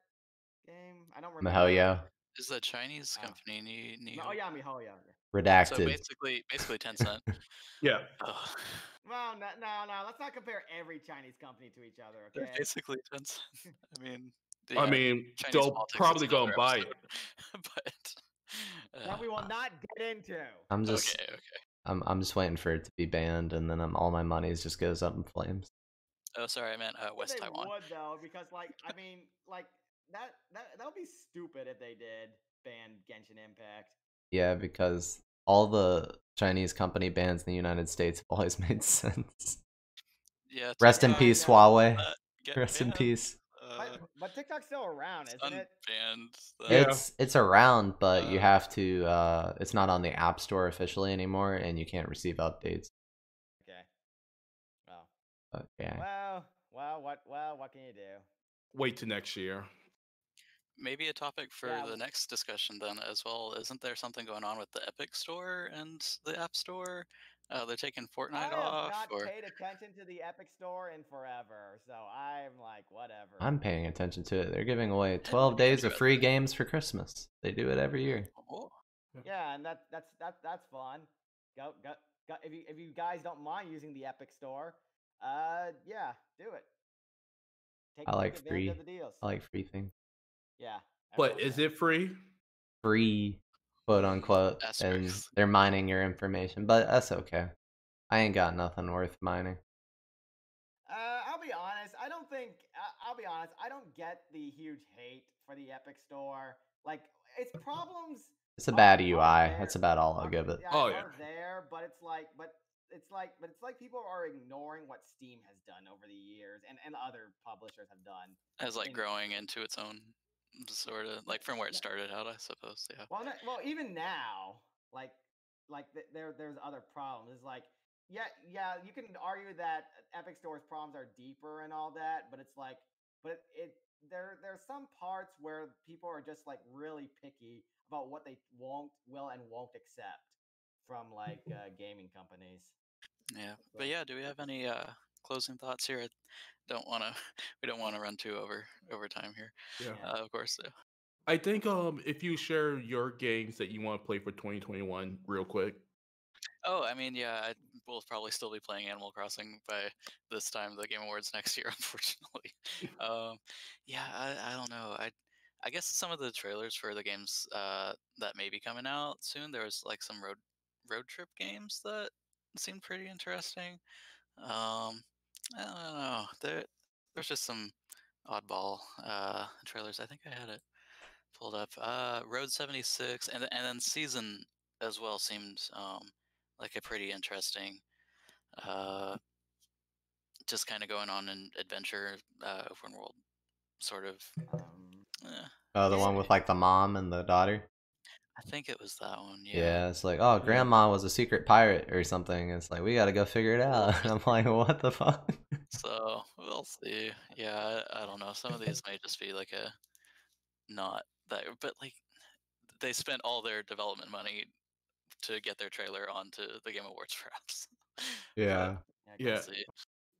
game? I don't remember. Mihoyo. Is the Chinese Oh. company Ni, Ni No, oh yeah, Mihoyo. So Redacted. basically, basically Tencent. Yeah. Ugh. Well, no, no, no. Let's not compare every Chinese company to each other. They're Okay. basically Tencent. I mean, I mean, Chinese they'll probably go and another buy it. episode, but that we will uh, not get into. I'm just okay, okay. I'm I'm just waiting for it to be banned and then I'm, all my money just goes up in flames. Oh, sorry, I meant uh, But West they Taiwan. would though, because like I mean, like that that that would be stupid if they did ban Genshin Impact. Yeah, because all the Chinese company bans in the United States have always made sense. Yeah. Rest in peace. Huawei. Uh, Rest in peace. Uh, But but TikTok's still around, isn't it? unbanned. Yeah. It's it's around, but you Uh, have to. uh It's not on the App Store officially anymore, and you can't receive updates. Okay. Well, But yeah, well, well, what, well, what can you do? Wait till next year. Maybe a topic for Yeah, the next discussion then as well. Isn't there something going on with the Epic Store and the App Store? Uh, they're taking Fortnite I Fortnite have not or paid attention to the Epic Store in forever, so I'm like, whatever. I'm paying attention to it. They're giving away 12 days of free games for Christmas. They do it every year. Oh, Yeah, and that that's that that's fun. Go go go. If you if you guys don't mind using the Epic Store, uh, yeah, do it. Take, I like advantage free. Of the deals. I like free things. Yeah. But is it free? Free, quote unquote, and Asterisks. they're mining your information, but that's okay. I ain't got nothing worth mining. Uh, I'll be honest. I don't think. I- I'll be honest. I don't get the huge hate for the Epic Store. Like, its problems. It's a bad are UI. there- That's about all I'll give it. Yeah, Oh, yeah. there, but it's like, but it's like, but it's like people are ignoring what Steam has done over the years, and and other publishers have done. as like mean- growing into its own sort of like from where it started out, I suppose. Yeah. Well, not, well, even now, like, like th- there, there's other problems. It's like, yeah, yeah, you can argue that Epic Store's problems are deeper and all that, but it's like, but it, there, there's some parts where people are just like really picky about what they won't, will, and won't accept from like uh, gaming companies. Yeah. But yeah, do we have any uh closing thoughts here? I don't want to. We don't want to run too over over time here. Yeah. Uh, of course. Yeah. I think um if you share your games that you want to play for 2021 real quick. Oh, I mean, yeah, I will probably still be playing Animal Crossing by this time the Game Awards next year, unfortunately. um, yeah, I, I don't know. I I guess some of the trailers for the games uh, that may be coming out soon. There was like some road road trip games that seemed pretty interesting. Um, I don't know. There there's just some oddball uh, trailers. I think I had it pulled up. Uh, Road 76 and and then Season as well seemed um, like a pretty interesting uh just kind of going on an adventure uh open world sort of Um, eh, Oh, the one with like the mom and the daughter. I think it was that one Yeah, yeah, it's like, oh, grandma was a secret pirate or something. It's like we got to go figure it out. And I'm like, what the fuck? so we'll see yeah I, I don't know some of these may just be like a not that but like they spent all their development money to get their trailer onto the game awards perhaps Yeah. yeah, Yeah. we'll see.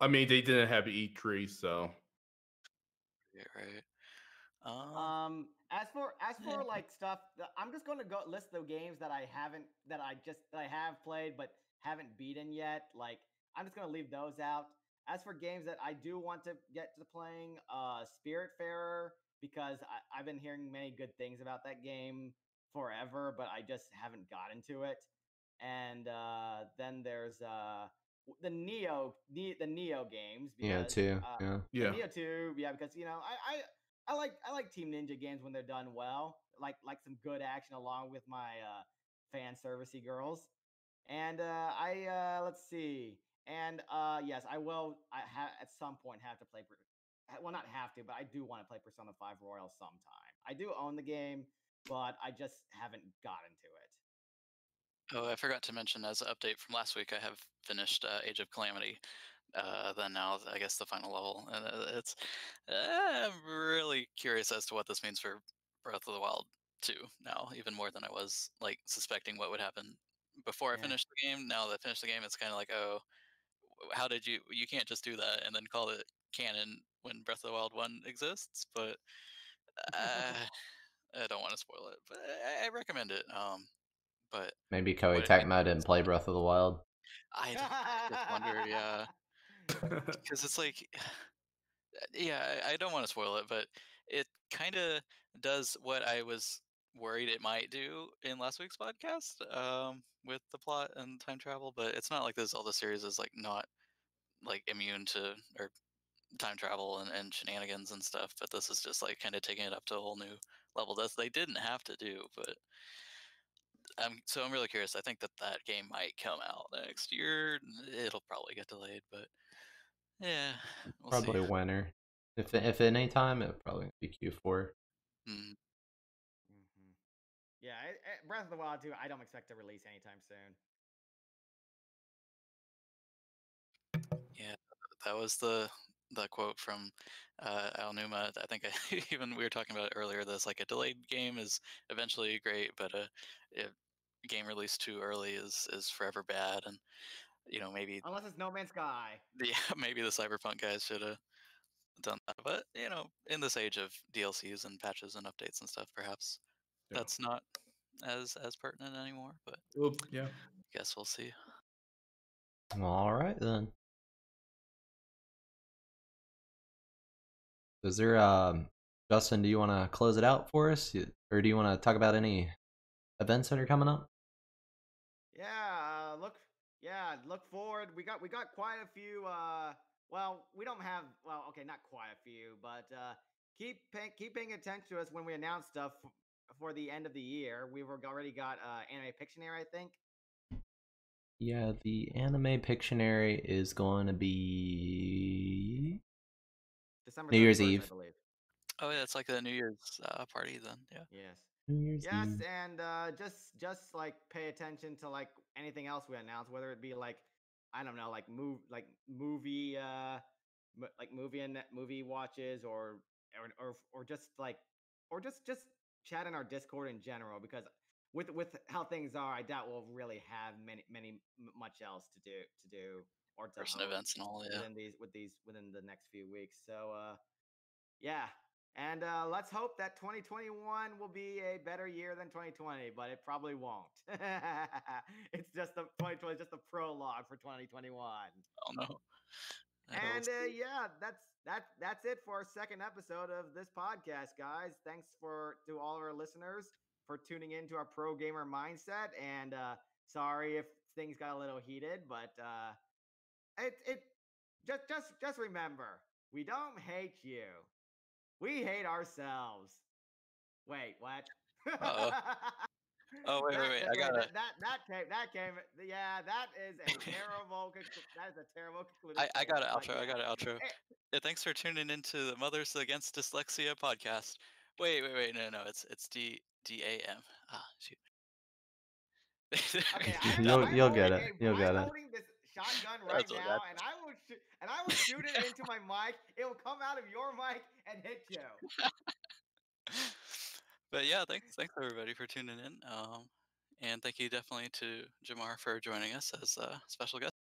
I mean, they didn't have E3, so Yeah, right um, Um, as for as for like stuff, I'm just gonna go list the games that I haven't that I just that I have played but haven't beaten yet. Like I'm just gonna leave those out. As for games that I do want to get to playing, uh, Spiritfarer because I, I've been hearing many good things about that game forever, but I just haven't gotten to it. and uh, then there's uh, the Nioh ne- the Nioh games. Yeah, too. uh, Yeah. Yeah. Nioh two, yeah, because you know I, I I like I like Team Ninja games when they're done well, like like some good action along with my uh, fan servicey girls. And uh, I uh, let's see, and uh, yes, I will. I ha- at some point have to play. Well, not have to, but I do want to play Persona Five Royal sometime. I do own the game, but I just haven't gotten to it. Oh, I forgot to mention as an update from last week, I have finished uh, Age of Calamity. Uh, then now, I guess the final level, and uh, it's. Uh, I'm really curious as to what this means for Breath of the Wild 2 now, even more than I was like suspecting what would happen before I finished the game. Now that I finished the game, it's kind of like, oh, how did you? You can't just do that and then call it canon when Breath of the Wild 1 exists. But uh, I don't want to spoil it, but I, I recommend it. Um, but Maybe Koei Tecmo didn't play Breath of the Wild. I just wonder, yeah. because it's like yeah I, don't want to spoil it but it kind of does what i was worried it might do in last week's podcast um, with the plot and time travel but it's not like this all the series is like not like immune to or time travel and, and shenanigans and stuff but this is just like kind of taking it up to a whole new level that they didn't have to do but I'm so I'm really curious. I think that that game might come out next year. It'll probably get delayed, but yeah, we'll Probably see. winter. If if any time, it would probably be Q4. Mm, hmm Yeah, it- Breath of the Wild 2, I don't expect to release anytime soon. Yeah, that was the the quote from uh, Aonuma. I think I, even we were talking about it earlier. That's like a delayed game is eventually great, but a, a game released too early is is forever bad. And you know maybe Unless it's No Man's Sky. the maybe the Cyberpunk guys should have done that. But you know, in this age of DLCs and patches and updates and stuff, perhaps Yeah. that's not as as pertinent anymore. But Well, yeah. guess we'll see. All right then. Is there um Justin? Do you want to close it out for us, or do you want to talk about any events that are coming up? Yeah, look. Yeah, look forward. We got we got quite a few. Uh, well, we don't have. Well, okay, not quite a few, but uh, keep pay, keep paying attention to us when we announce stuff for the end of the year. We've already got uh, Anime Pictionary, I think. Yeah, the anime Pictionary is going to be December New Year's Eve. I believe. Oh yeah, it's like the New Year's uh, party then. Yeah. Yes. New Year's Yes, Eve. and uh, just just like pay attention to like anything else we announce, whether it be like I don't know, like move like movie uh m- like movie and movie watches or or or or just like or just just chat in our Discord in general because with with how things are, I doubt we'll really have many many m- much else to do to do or to Person events and all. Yeah. within these with these within the next few weeks. So uh yeah. And uh let's hope that 2021 will be a better year than 2020, but it probably won't. it's just the 2020 is just a prologue for 2021. Oh no. And uh, yeah, that's that that's it for our second episode of this podcast, guys. Thanks for to all of our listeners for tuning in to our pro gamer mindset. And uh sorry if things got a little heated, but uh it it just just just remember, we don't hate you. We hate ourselves. Wait, what? Uh-oh. Oh, wait, wait, wait, I gotta- That, that that came that came. Yeah, that is a terrible. conclu- that is a terrible conclusion. I, I got an this outro. I got an podcast. outro. Eh, Yeah, thanks for tuning into the Mothers Against Dyslexia podcast. Wait, wait, wait. No, no. It's it's D D A M. Ah, shoot. Okay, I'm, You'll- I'm you'll get it, a- you'll I'm get it. this shotgun right now, that's- and I will shoot, and I will shoot it into my mic. It will come out of your mic and hit you. but yeah, thanks, thanks everybody for tuning in. Um, and thank you definitely to Jamar for joining us as a special guest.